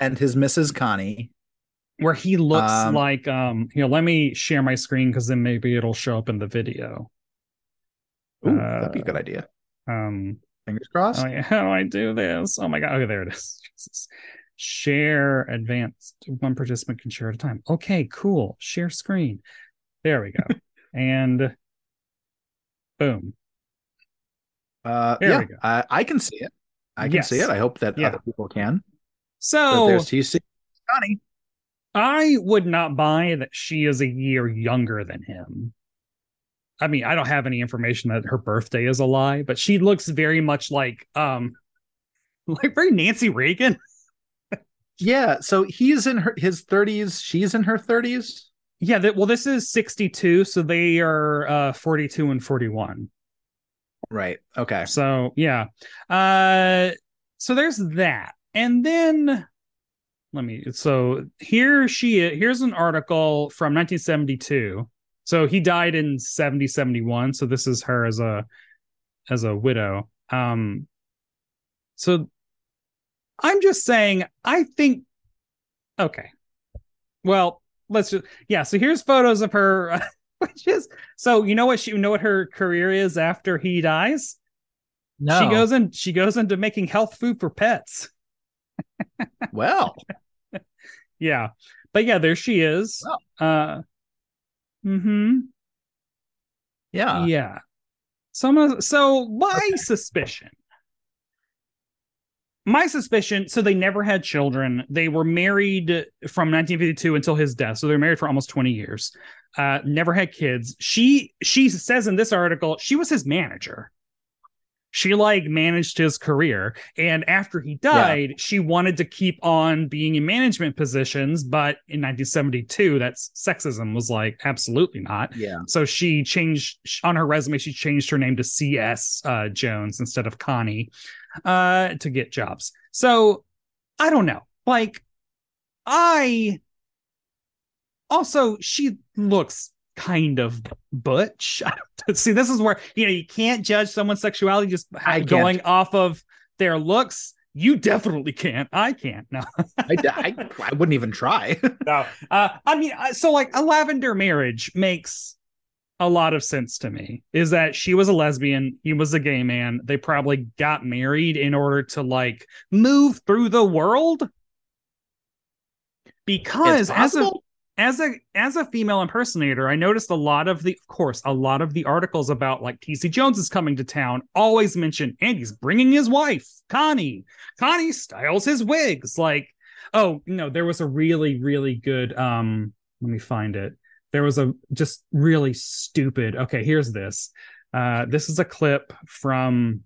and his Mrs. Connie. Where he looks Um, like, um, you know, let me share my screen because then maybe it'll show up in the video. Ooh, Uh, that'd be a good idea. Um, Fingers crossed. oh, yeah, how do I do this? Oh my god! Okay, there it is. Jesus. Share advanced. One participant can share at a time. Okay, cool. Share screen. There we go. and boom. Uh, There yeah, we go. I, I can see it. I can Yes. see it. I hope that Yeah. other people can. But So there's TC Connie. I would not buy that she is a year younger than him. I mean, I don't have any information that her birthday is a lie, but she looks very much like um like very Nancy Reagan. Yeah, so he's in her his 30s. She's in her 30s. Yeah, that well, this is 62, so they are uh 42 and 41. Right. Okay. So yeah. Uh so there's that. And then let me so here she here's an article from 1972. So he died in 70 71. So this is her as a as a widow. Um so I'm just saying I think okay. Well, let's just yeah, so here's photos of her which is so you know what she you know what her career is after he dies? No. She goes in she goes into making health food for pets. well. yeah. But yeah, there she is. Uh mm-hmm. Yeah. Yeah. Some so my okay. suspicion. My suspicion, so they never had children. They were married from 1952 until his death. So they're married for almost 20 years. Uh, never had kids. She she says in this article, she was his manager she like managed his career and after he died yeah. she wanted to keep on being in management positions but in 1972 that sexism was like absolutely not yeah so she changed on her resume she changed her name to cs uh, jones instead of connie uh, to get jobs so i don't know like i also she looks kind of butch. See, this is where you know you can't judge someone's sexuality just going off of their looks. You definitely can't. I can't. No, I, I, I, wouldn't even try. no, uh, I mean, so like a lavender marriage makes a lot of sense to me. Is that she was a lesbian, he was a gay man. They probably got married in order to like move through the world. Because as a as a as a female impersonator, I noticed a lot of the, of course, a lot of the articles about like TC Jones is coming to town always mention and he's bringing his wife Connie. Connie styles his wigs. Like, oh no, there was a really really good. Um, let me find it. There was a just really stupid. Okay, here's this. Uh, this is a clip from.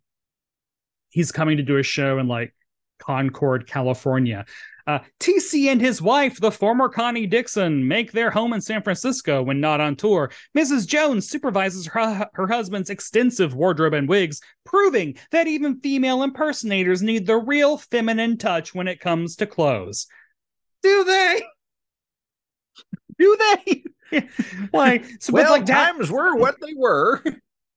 He's coming to do a show in like Concord, California. Uh, TC and his wife, the former Connie Dixon, make their home in San Francisco when not on tour. Mrs. Jones supervises her, her husband's extensive wardrobe and wigs, proving that even female impersonators need the real feminine touch when it comes to clothes. Do they? Do they? like, so, well, like times that, were what they were.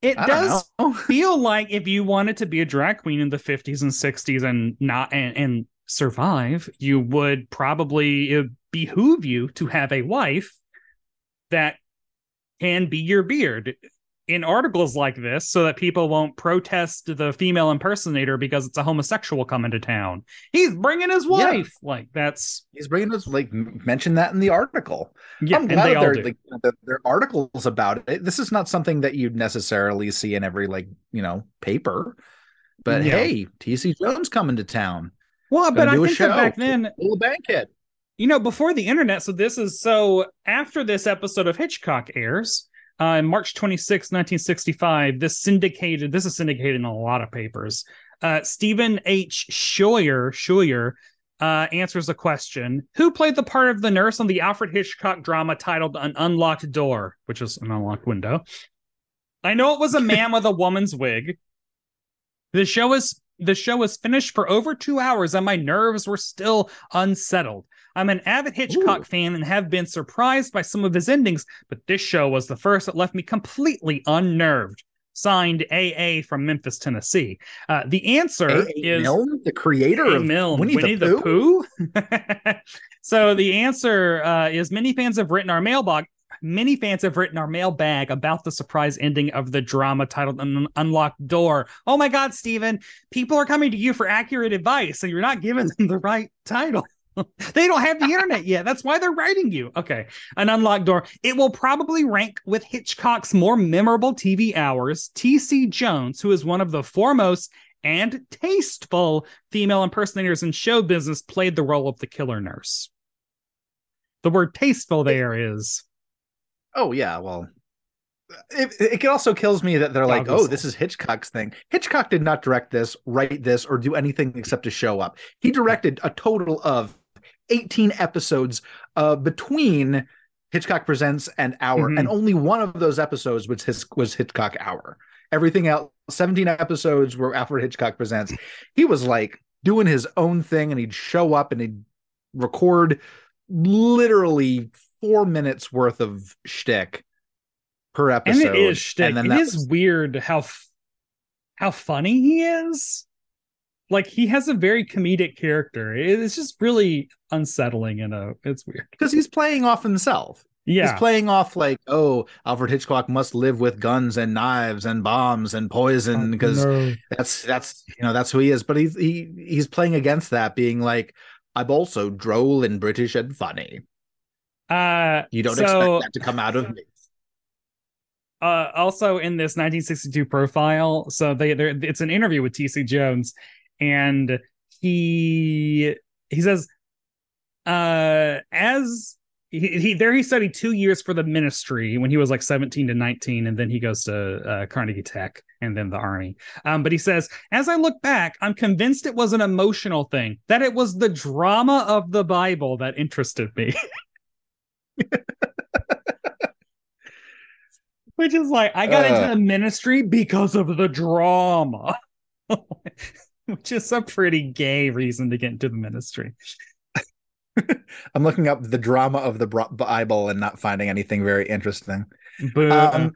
It does feel like if you wanted to be a drag queen in the 50s and 60s and not and, and survive, you would probably it would behoove you to have a wife that can be your beard in articles like this so that people won't protest the female impersonator because it's a homosexual coming to town. He's bringing his wife. Yeah. Like that's he's bringing his like mention that in the article. Yeah, I'm glad there like there are articles about it. This is not something that you'd necessarily see in every like you know paper. But yeah. hey, TC Jones coming to town. Well, but I think that back then, a bankhead. You know, before the internet. So this is so after this episode of Hitchcock airs, uh, March 26, 1965, this syndicated, this is syndicated in a lot of papers. Uh, Steven H. Scheuer, Scheuer uh, answers a question Who played the part of the nurse on the Alfred Hitchcock drama titled An Unlocked Door, which is an unlocked window? I know it was a man with a woman's wig. The show is the show was finished for over two hours and my nerves were still unsettled. I'm an avid Hitchcock Ooh. fan and have been surprised by some of his endings, but this show was the first that left me completely unnerved. Signed AA from Memphis, Tennessee. Uh, the answer A. is Milne, the creator A. of Milne, Winnie, Winnie the, the Pooh. Pooh? so the answer uh, is many fans have written our mailbag Many fans have written our mailbag about the surprise ending of the drama titled An Unlocked Door. Oh my God, Steven, people are coming to you for accurate advice, and you're not giving them the right title. they don't have the internet yet. That's why they're writing you. Okay. An unlocked door. It will probably rank with Hitchcock's more memorable TV hours. T.C. Jones, who is one of the foremost and tasteful female impersonators in show business, played the role of the killer nurse. The word tasteful there is Oh yeah, well, it, it also kills me that they're like, oh, this is Hitchcock's thing. Hitchcock did not direct this, write this, or do anything except to show up. He directed a total of 18 episodes uh, between Hitchcock Presents and Hour, Mhm. and only one of those episodes was his was Hitchcock Hour. Everything else, 17 episodes were Alfred Hitchcock Presents. He was like doing his own thing, and he'd show up and he'd record literally four minutes worth of shtick per episode. and it is shtick. then It is weird how f- how funny he is. Like he has a very comedic character. It's just really unsettling and a it's weird. because he's playing off himself. Yeah. He's playing off like, oh, Alfred Hitchcock must live with guns and knives and bombs and poison because Oh, No. that's that's you know that's who he is. But he's he he's playing against that, being like, I'm also droll and British and funny. uh You don't so, expect that to come out of me. uh also in this 1962 profile so they they it's an interview with tc jones and he he says uh as he, he there he studied two years for the ministry when he was like 17 to 19 and then he goes to uh, carnegie tech and then the army. Um but he says as i look back i'm convinced it was an emotional thing that it was the drama of the bible that interested me. Which is like I got Uh. into the ministry because of the drama, which is a pretty gay reason to get into the ministry. I'm looking up the drama of the Bible and not finding anything very interesting. Um,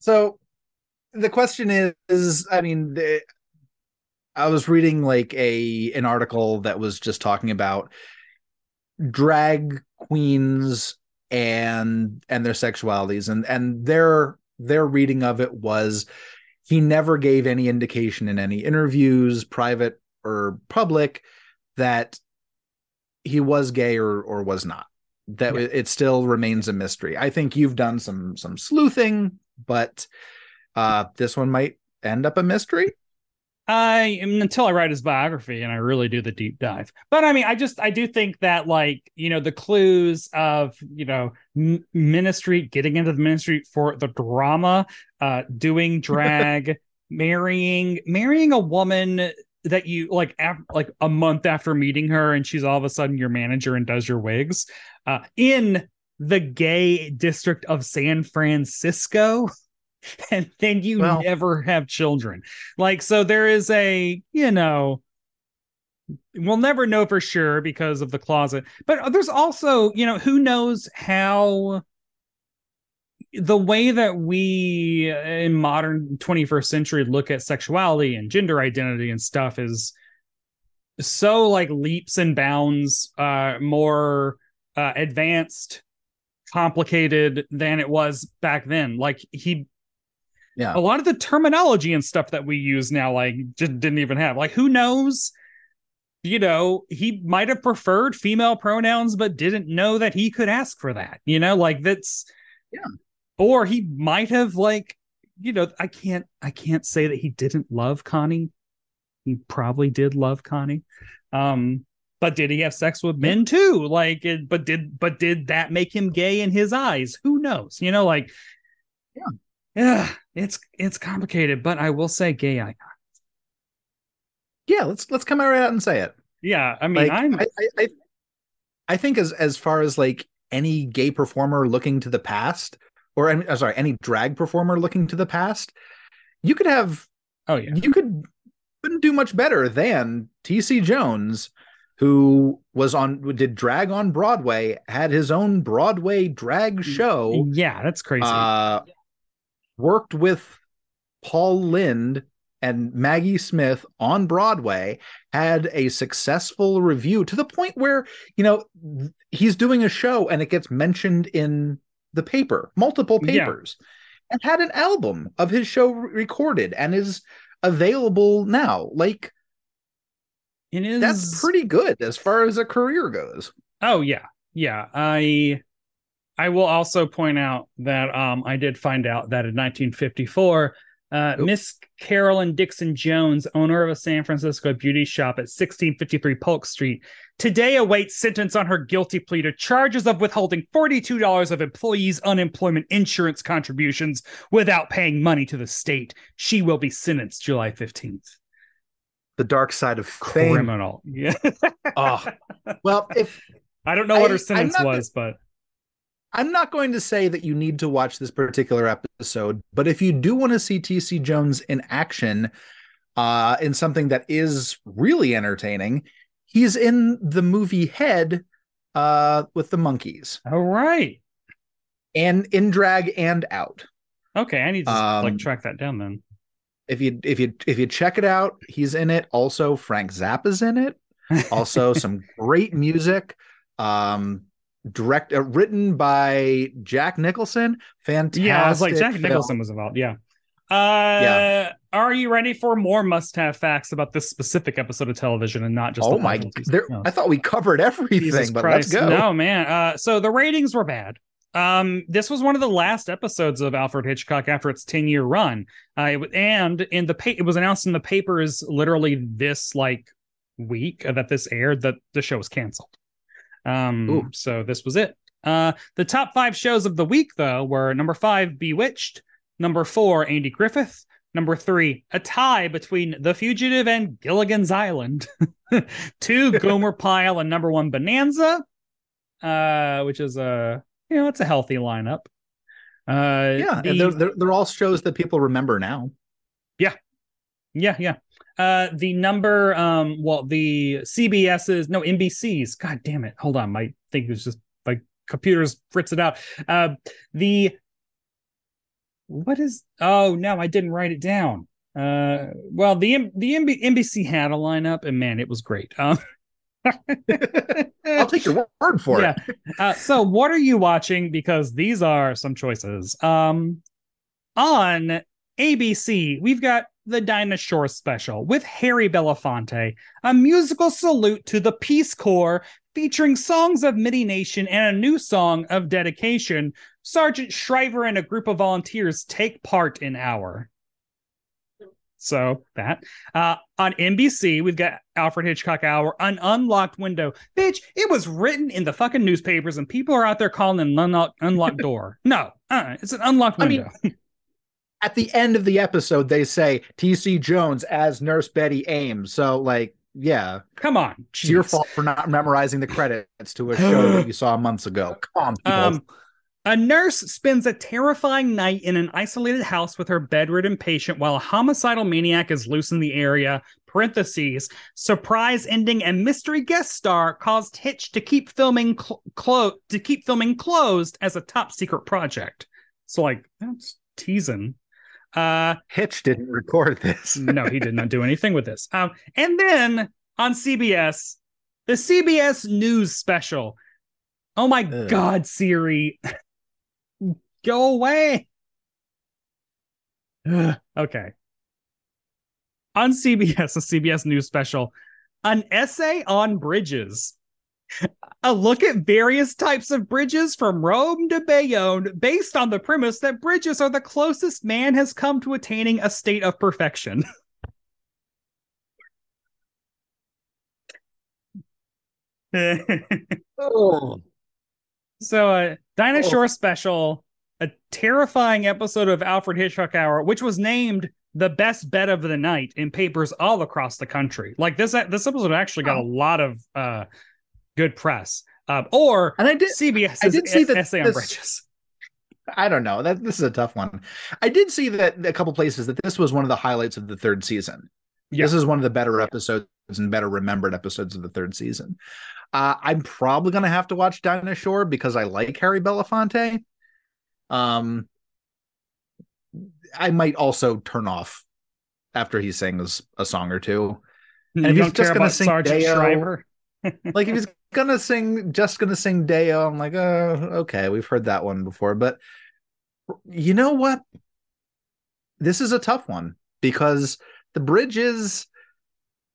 so the question is, is I mean, the, I was reading like a an article that was just talking about drag queens and and their sexualities and and their their reading of it was he never gave any indication in any interviews private or public that he was gay or or was not. That Yeah. it, still remains a mystery. I think you've done some some sleuthing but uh this one might end up a mystery I until I write his biography and I really do the deep dive. But I mean, I just I do think that like you know the clues of you know m- ministry, getting into the ministry for the drama, uh, doing drag, marrying, marrying a woman that you like af- like a month after meeting her and she's all of a sudden your manager and does your wigs uh in the gay district of San Francisco and then you Well- never have children. Like so there is a you know we'll never know for sure because of the closet but there's also you know who knows how the way that we in modern 21st century look at sexuality and gender identity and stuff is so like leaps and bounds uh more uh advanced complicated than it was back then. Like he yeah. A lot of the terminology and stuff that we use now like just didn't even have. Like who knows? You know he might have preferred female pronouns but didn't know that he could ask for that you know? Like that's Yeah. or he might have like you know i can't i can't say that he didn't love connie. He probably did love connie. Um but did he have sex with men too? Like it, but did but did that make him gay in his eyes? Who knows? You know like yeah it's it's complicated but i will say gay icon yeah let's let's come right out and say it. Yeah i mean like i'm I, I I I think as as far as like any gay performer looking to the past or any, uh, sorry any drag performer looking to the past you could have oh yeah. you could couldn't do much better than TC Jones who was on did drag on Broadway had his own Broadway drag show. yeah that's crazy. Uh worked with Paul Lynde and Maggie Smith on Broadway, had a successful review to the point where, you know, he's doing a show and it gets mentioned in the paper, multiple Yeah. papers, and had an album of his show re- recorded and is available now. Like, it is that's pretty good as far as a career goes. Oh yeah, yeah. I I will also point out that um I did find out that in 1954, uh, Miss Carolyn Dixon Jones, owner of a San Francisco beauty shop at 1653 Polk Street, today awaits sentence on her guilty plea to charges of withholding $42 of employees' unemployment insurance contributions without paying money to the state. She will be sentenced July 15th. The dark side of fame. Criminal. Yeah. Oh, well, if I don't know what I- her sentence was, but I'm not going to say that you need to watch this particular episode, but if you do want to see TC Jones in action, uh, in something that is really entertaining, he's in the movie Head, uh, with the Monkees. All right. And in drag and out. Okay, I need to Um, like track that down then. If you if you if you check it out, he's in it. Also, Frank Zappa's in it. Also, some great music. Um, direct uh, written by Jack Nicholson. Fantastic. Yeah, I was like Jack film. Nicholson was involved. Yeah. Uh, Yeah. Are you ready for more must-have facts about this specific episode of television and not just? Oh my! There, No. I thought we covered everything, Jesus but Christ. let's go. No, man. Uh, so the ratings were bad. Um, this was one of the last episodes of Alfred Hitchcock after its 10 year run. Uh, it, and in the pa- it was announced in the papers literally this like week that this aired that the show was canceled. Um, Ooh. so this was it. Uh, the top five shows of the week though were number five, Bewitched, number four, Andy Griffith, number three, a tie between The Fugitive and Gilligan's Island, two, Gomer Pyle, and number one, Bonanza uh, which is a you know it's a healthy lineup. Uh, Yeah, the- and they're, they're they're all shows that people remember now. Yeah, yeah, yeah. Uh, the number, um, well, the CBS's no NBC's. God damn it! Hold on, my thing was just my computer's fritz it out. Uh, the what is? Oh no, I didn't write it down. Uh, well, the M- the MB- NBC had a lineup, and man, it was great. Um, I'll take your word for yeah. it. Uh, so what are you watching? Because these are some choices. Um, on ABC, we've got the Dinah Shore special with Harry Belafonte, a musical salute to the Peace Corps featuring songs of Midi Nation and a new song of dedication. Sargent Shriver and a group of volunteers take part in our. So that uh, on NBC, we've got Alfred Hitchcock Hour, an unlocked window. Bitch, it was written in the fucking newspapers, and people are out there calling an unlocked, unlocked door. No, uh, it's an unlocked I mean, window. At the end of the episode, they say T.C. Jones as Nurse Betty Ames. So, like, yeah, Come on, it's your fault for not memorizing the credits to a show that you saw months ago. Come on, people. Um, a nurse spends a terrifying night in an isolated house with her bedridden patient while a homicidal maniac is loose in the area. Parentheses, surprise ending and mystery guest star caused Hitch to keep filming cl- clo- to keep filming closed as a top secret project. So like that's teasing. Uh Hitch didn't record this. no, he did not do anything with this. Um, and then on CBS, the CBS News special. Oh my Ugh. God, Siri, go away. Ugh, okay. On CBS, a CBS News special, an essay on bridges. A look at various types of bridges from Rome to Bayonne, based on the premise that bridges are the closest man has come to attaining a state of perfection. Oh. so, uh, Dinah Oh. Special, a terrifying episode of Alfred Hitchcock Hour, which was named the best bet of the night in papers all across the country. Like this, this episode actually got a lot of uh, good press. Um, or And I did CBS I did see that essay on this- bridges. I don't know. That this is a tough one. I did see that a couple places that this was one of the highlights of the third season. Yeah. This is one of the better episodes and better remembered episodes of the third season. Uh, I'm probably gonna have to watch Dinah Shore because I like Harry Belafonte. Um, I might also turn off after he sings a song or two. You if he's just gonna sing Sargent Deo- Shriver? Like if he's gonna sing, just gonna sing Deo, I'm like, oh, okay, we've heard that one before. But you know what? This is a tough one because the bridge is.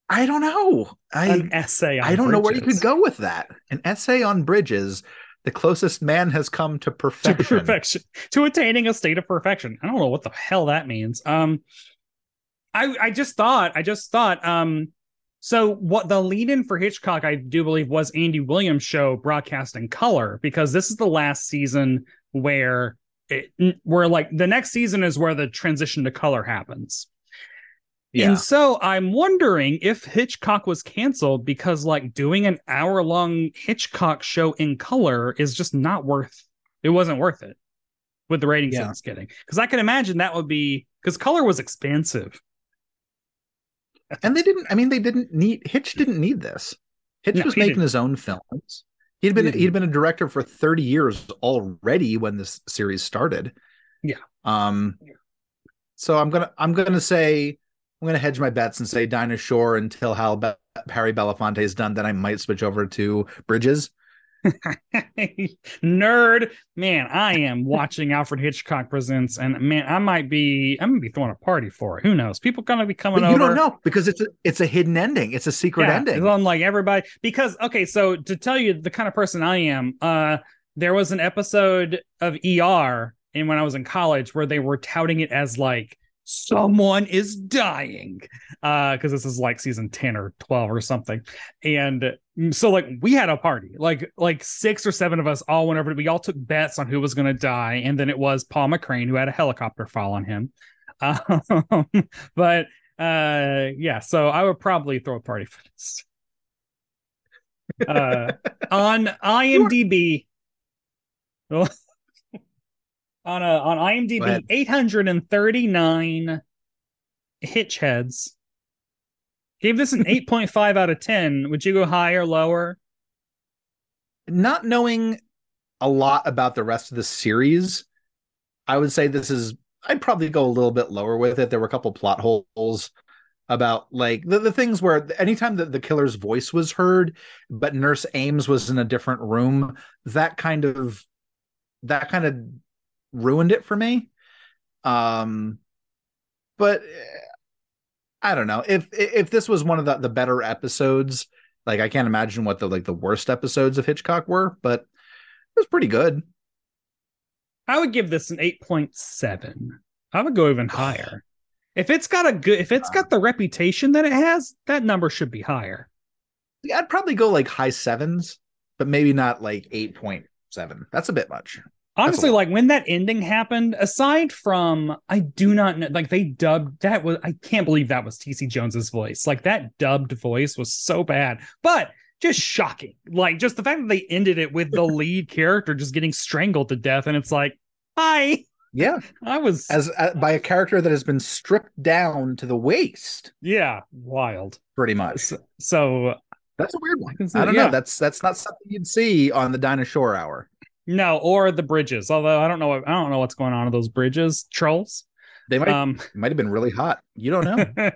I don't know. I An essay on I don't know where you could go with that. An essay on bridges. The closest man has come to to perfection. perfection to attaining a state of perfection i don't know what the hell that means um i i just thought i just thought um so what the lead in for hitchcock i do believe was andy williams show broadcast in color because this is the last season where it where like the next season is where the transition to color happens Yeah. and so I'm wondering if Hitchcock was canceled because like doing an hour long Hitchcock show in color is just not worth It wasn't worth it with the ratings Yeah. it was getting. Because I can imagine that would be because color was expensive. And they didn't. I mean, they didn't need Hitch. Didn't need this. Hitch No, was making didn't. his own films. He'd been he'd been a director for thirty years already when this series started. Yeah. Um. So I'm gonna I'm gonna say I'm gonna hedge my bets and say Dinah Shore until Hal Be- Harry Belafonte is done. Then I might switch over to Bridges. Nerd, man, I am watching Alfred Hitchcock Presents, and man, I might be, I'm gonna be throwing a party for it. Who knows? People gonna be coming But you over. don't know because it's a it's a hidden ending. It's a secret Yeah, ending. I'm like everybody because okay, so to tell you the kind of person I am, uh, there was an episode of ER, and when I was in college, where they were touting it as like someone is dying, uh, because this is like season ten or twelve or something, and so like we had a party, like like six or seven of us all went over. We all took bets on who was going to die, and then it was Paul McCrane who had a helicopter fall on him. Um, but uh yeah so i would probably throw a party for this. Uh on imdb on a on imdb 839 hitch heads gave this an 8.5 out of 10 would you go higher or lower? Not knowing a lot about the rest of the series, I would say this is I'd probably go a little bit lower with it. There were a couple plot holes about like the, the things where anytime that the killer's voice was heard, but Nurse Ames was in a different room, that kind of that kind of ruined it for me. Um but eh, I don't know. If if this was one of the, the better episodes, like I can't imagine what the like the worst episodes of Hitchcock were, but it was pretty good. i would give this an 8.7 i would go even higher if it's got a good if it's got the reputation that it has that number should be higher I'd probably go like high sevens, but maybe not like eight point seven. That's a bit much. Honestly like when that ending happened aside from i do not know like they dubbed that was i can't believe that was tc jones's voice like that dubbed voice was so bad but just shocking like just the fact that they ended it with the lead character just getting strangled to death and it's like hi Yeah, i was as uh, by a character that has been stripped down to the waist, yeah wild pretty much. so, so That's a weird one. I don't yeah. know. That's that's not something you'd see on the Dinah Shore Hour. No or the bridges although i don't know i don't know what's going on with those bridges trolls They might um might have been really hot. You don't know.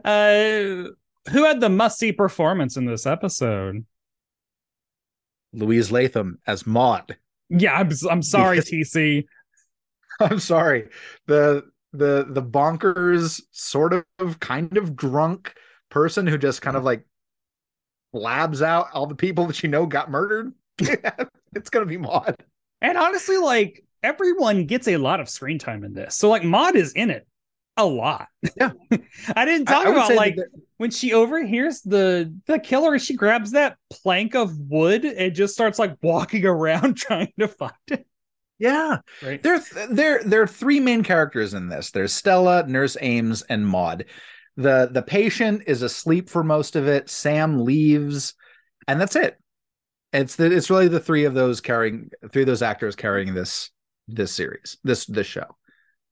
uh who had the must-see performance in this episode Louise Latham as Maud. Yeah, I'm I'm sorry, TC. I'm sorry. The the the bonkers sort of kind of drunk person who just kind of like blabs out all the people that you know got murdered. it's gonna be Maud. And honestly, like everyone gets a lot of screen time in this. So like Maud is in it a lot. Yeah. I didn't talk I would about like when she overhears the the killer she grabs that plank of wood and just starts like walking around trying to find it. yeah, Right. there there there are three main characters in this. There's Stella, Nurse Ames, and Maud. the The patient is asleep for most of it. Sam leaves, and that's it. It's the it's really the three of those carrying three of those actors carrying this this series this this show.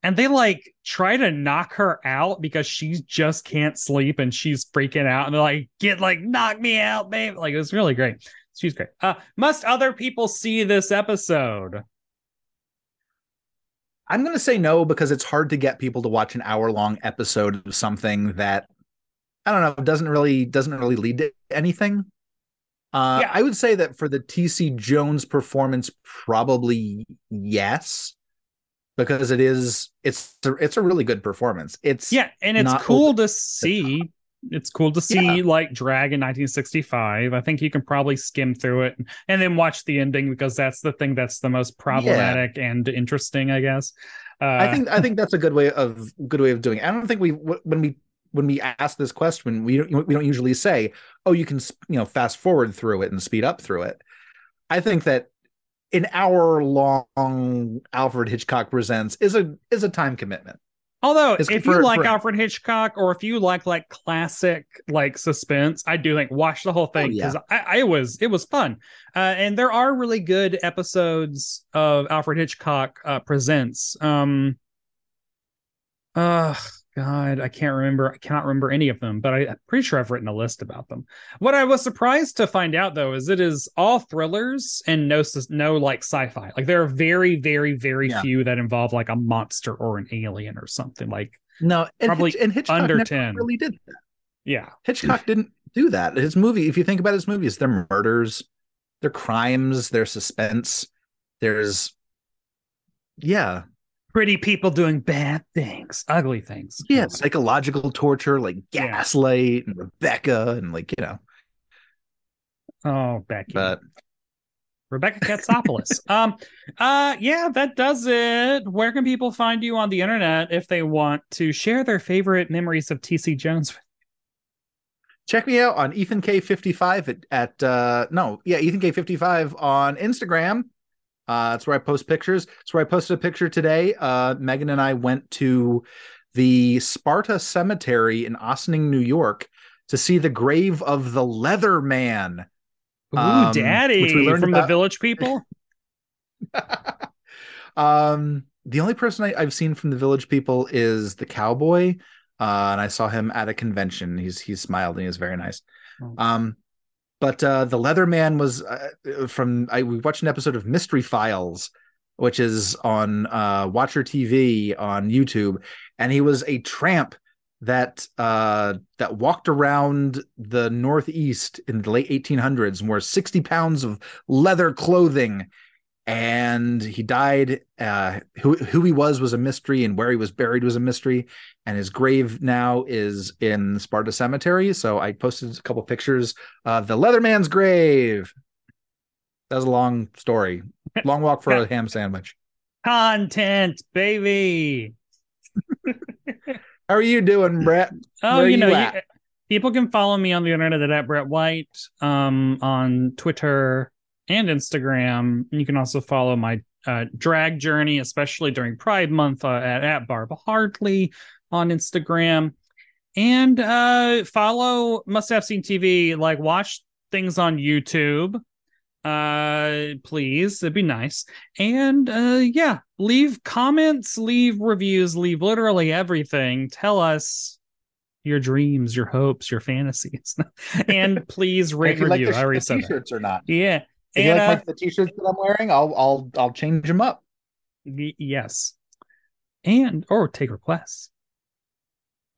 And they like try to knock her out because she just can't sleep and she's freaking out. And they're like, get like knock me out, babe. Like it was really great. She's great. Uh must other people see this episode? I'm going to say no because it's hard to get people to watch an hour long episode of something that I don't know doesn't really doesn't really lead to anything. Uh, Yeah. I would say that for the TC Jones performance, probably yes, because it is it's a, it's a really good performance. It's Yeah, and it's cool to see. It's cool to see Yeah. like drag in 1965. I think you can probably skim through it and then watch the ending because that's the thing that's the most problematic and interesting, I guess. Uh, I think I think that's a good way of good way of doing it. I don't think we when we when we ask this question we don't, we don't usually say oh you can you know fast forward through it and speed up through it. I think that an hour long Alfred Hitchcock presents is a is a time commitment. Although, It's if for- you like for- Alfred Hitchcock, or if you like like classic like suspense, I do think watch the whole thing Oh, yeah. because I, I was it was fun, uh, and there are really good episodes of Alfred Hitchcock uh, presents. Um, uh God, I can't remember. I cannot remember any of them, but I, I'm pretty sure I've written a list about them. What I was surprised to find out though is it is all thrillers and no no like sci-fi. Like there are very, very, very Yeah. few that involve like a monster or an alien or something. Like No, and, Probably Hitch- and Hitchcock under never 10. really did that. yeah, Hitchcock didn't do that. His movie, if you think about his movies, they're murders, they're crimes, they're suspense. There's, yeah, pretty people doing bad things, ugly things. yeah, psychological torture like Yeah. Gaslight and Rebecca and like you know. Oh, Becky. But Rebecca Katsopolis. um, uh, yeah, that does it. Where can people find you on the internet if they want to share their favorite memories of TC Jones? check me out on Ethan K55 at, at uh no, yeah, Ethan K55 on Instagram. Uh that's where I post pictures. That's where I posted a picture today. Uh Megan and I went to the Sparta Cemetery in Ossining, New York to see the grave of the Leather Man. Ooh, Um, Daddy which we learned from the Village People. um the only person I, I've seen from the village people is the cowboy uh and i saw him at a convention he's he smiled and he was very nice Oh. um but uh the leather man was uh, from i we watched an episode of mystery files which is on uh watcher tv on youtube. And he was a tramp that uh that walked around the northeast in the late 1800s and wore 60 pounds of leather clothing and he died uh who who he was was a mystery and where he was buried was a mystery. And his grave now is in Sparta Cemetery. So I posted a couple pictures of the Leatherman's grave. That was a long story. Long walk for a ham sandwich. Content, baby. how are you doing Brett? Oh, you you know, you, people can follow me on the internet at, at Brett White, um, on Twitter and Instagram. You can also follow my uh, drag journey, especially during Pride Month, uh, at, at Barb Hardly on Instagram. And uh, follow Must Have Seen TV. Like, watch things on YouTube. Uh, please, it'd be nice. And uh, yeah, leave comments, leave reviews, leave literally everything. Tell us your dreams, your hopes, your fantasies, and please rate you like review. I already said t-shirts or not Yeah, if you like uh, the t-shirts that I'm wearing I'll I'll I'll change them up y- yes, and or take requests.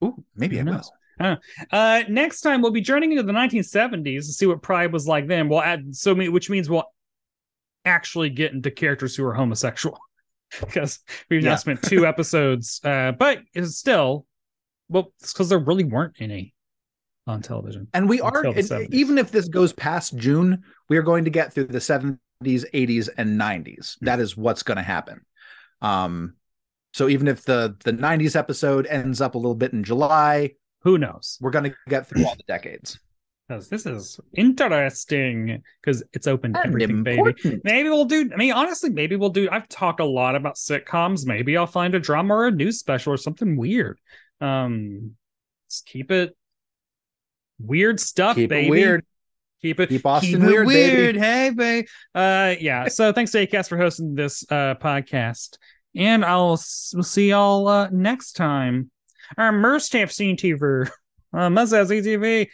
Ooh, maybe I No. will Uh, next time we'll be journeying into the 1970s to see what Pride was like then. We'll add so many, which means we'll actually get into characters who are homosexual because we've now spent two episodes. Uh, but it's still well, it's because there really weren't any on television. And we are, and even if this goes past June, we are going to get through the 70s, 80s, and 90s. That is what's going to happen. Um, so even if the the 90s episode ends up a little bit in July, Who knows? we're going to get through all the decades. Because this is interesting because it's open to And everything, baby. Maybe we'll do. I mean, honestly, maybe we'll do. I've talked a lot about sitcoms. Maybe I'll find a drama or a news special or something weird. Um, just keep it weird stuff, Keep baby. it weird. Keep it Keep Austin keep it weird, baby. weird. Hey, babe. Uh, yeah. So thanks to Acast for hosting this uh podcast, and I'll s- we'll see y'all uh, next time. Our Merst have seen TV. Uh, seen TV.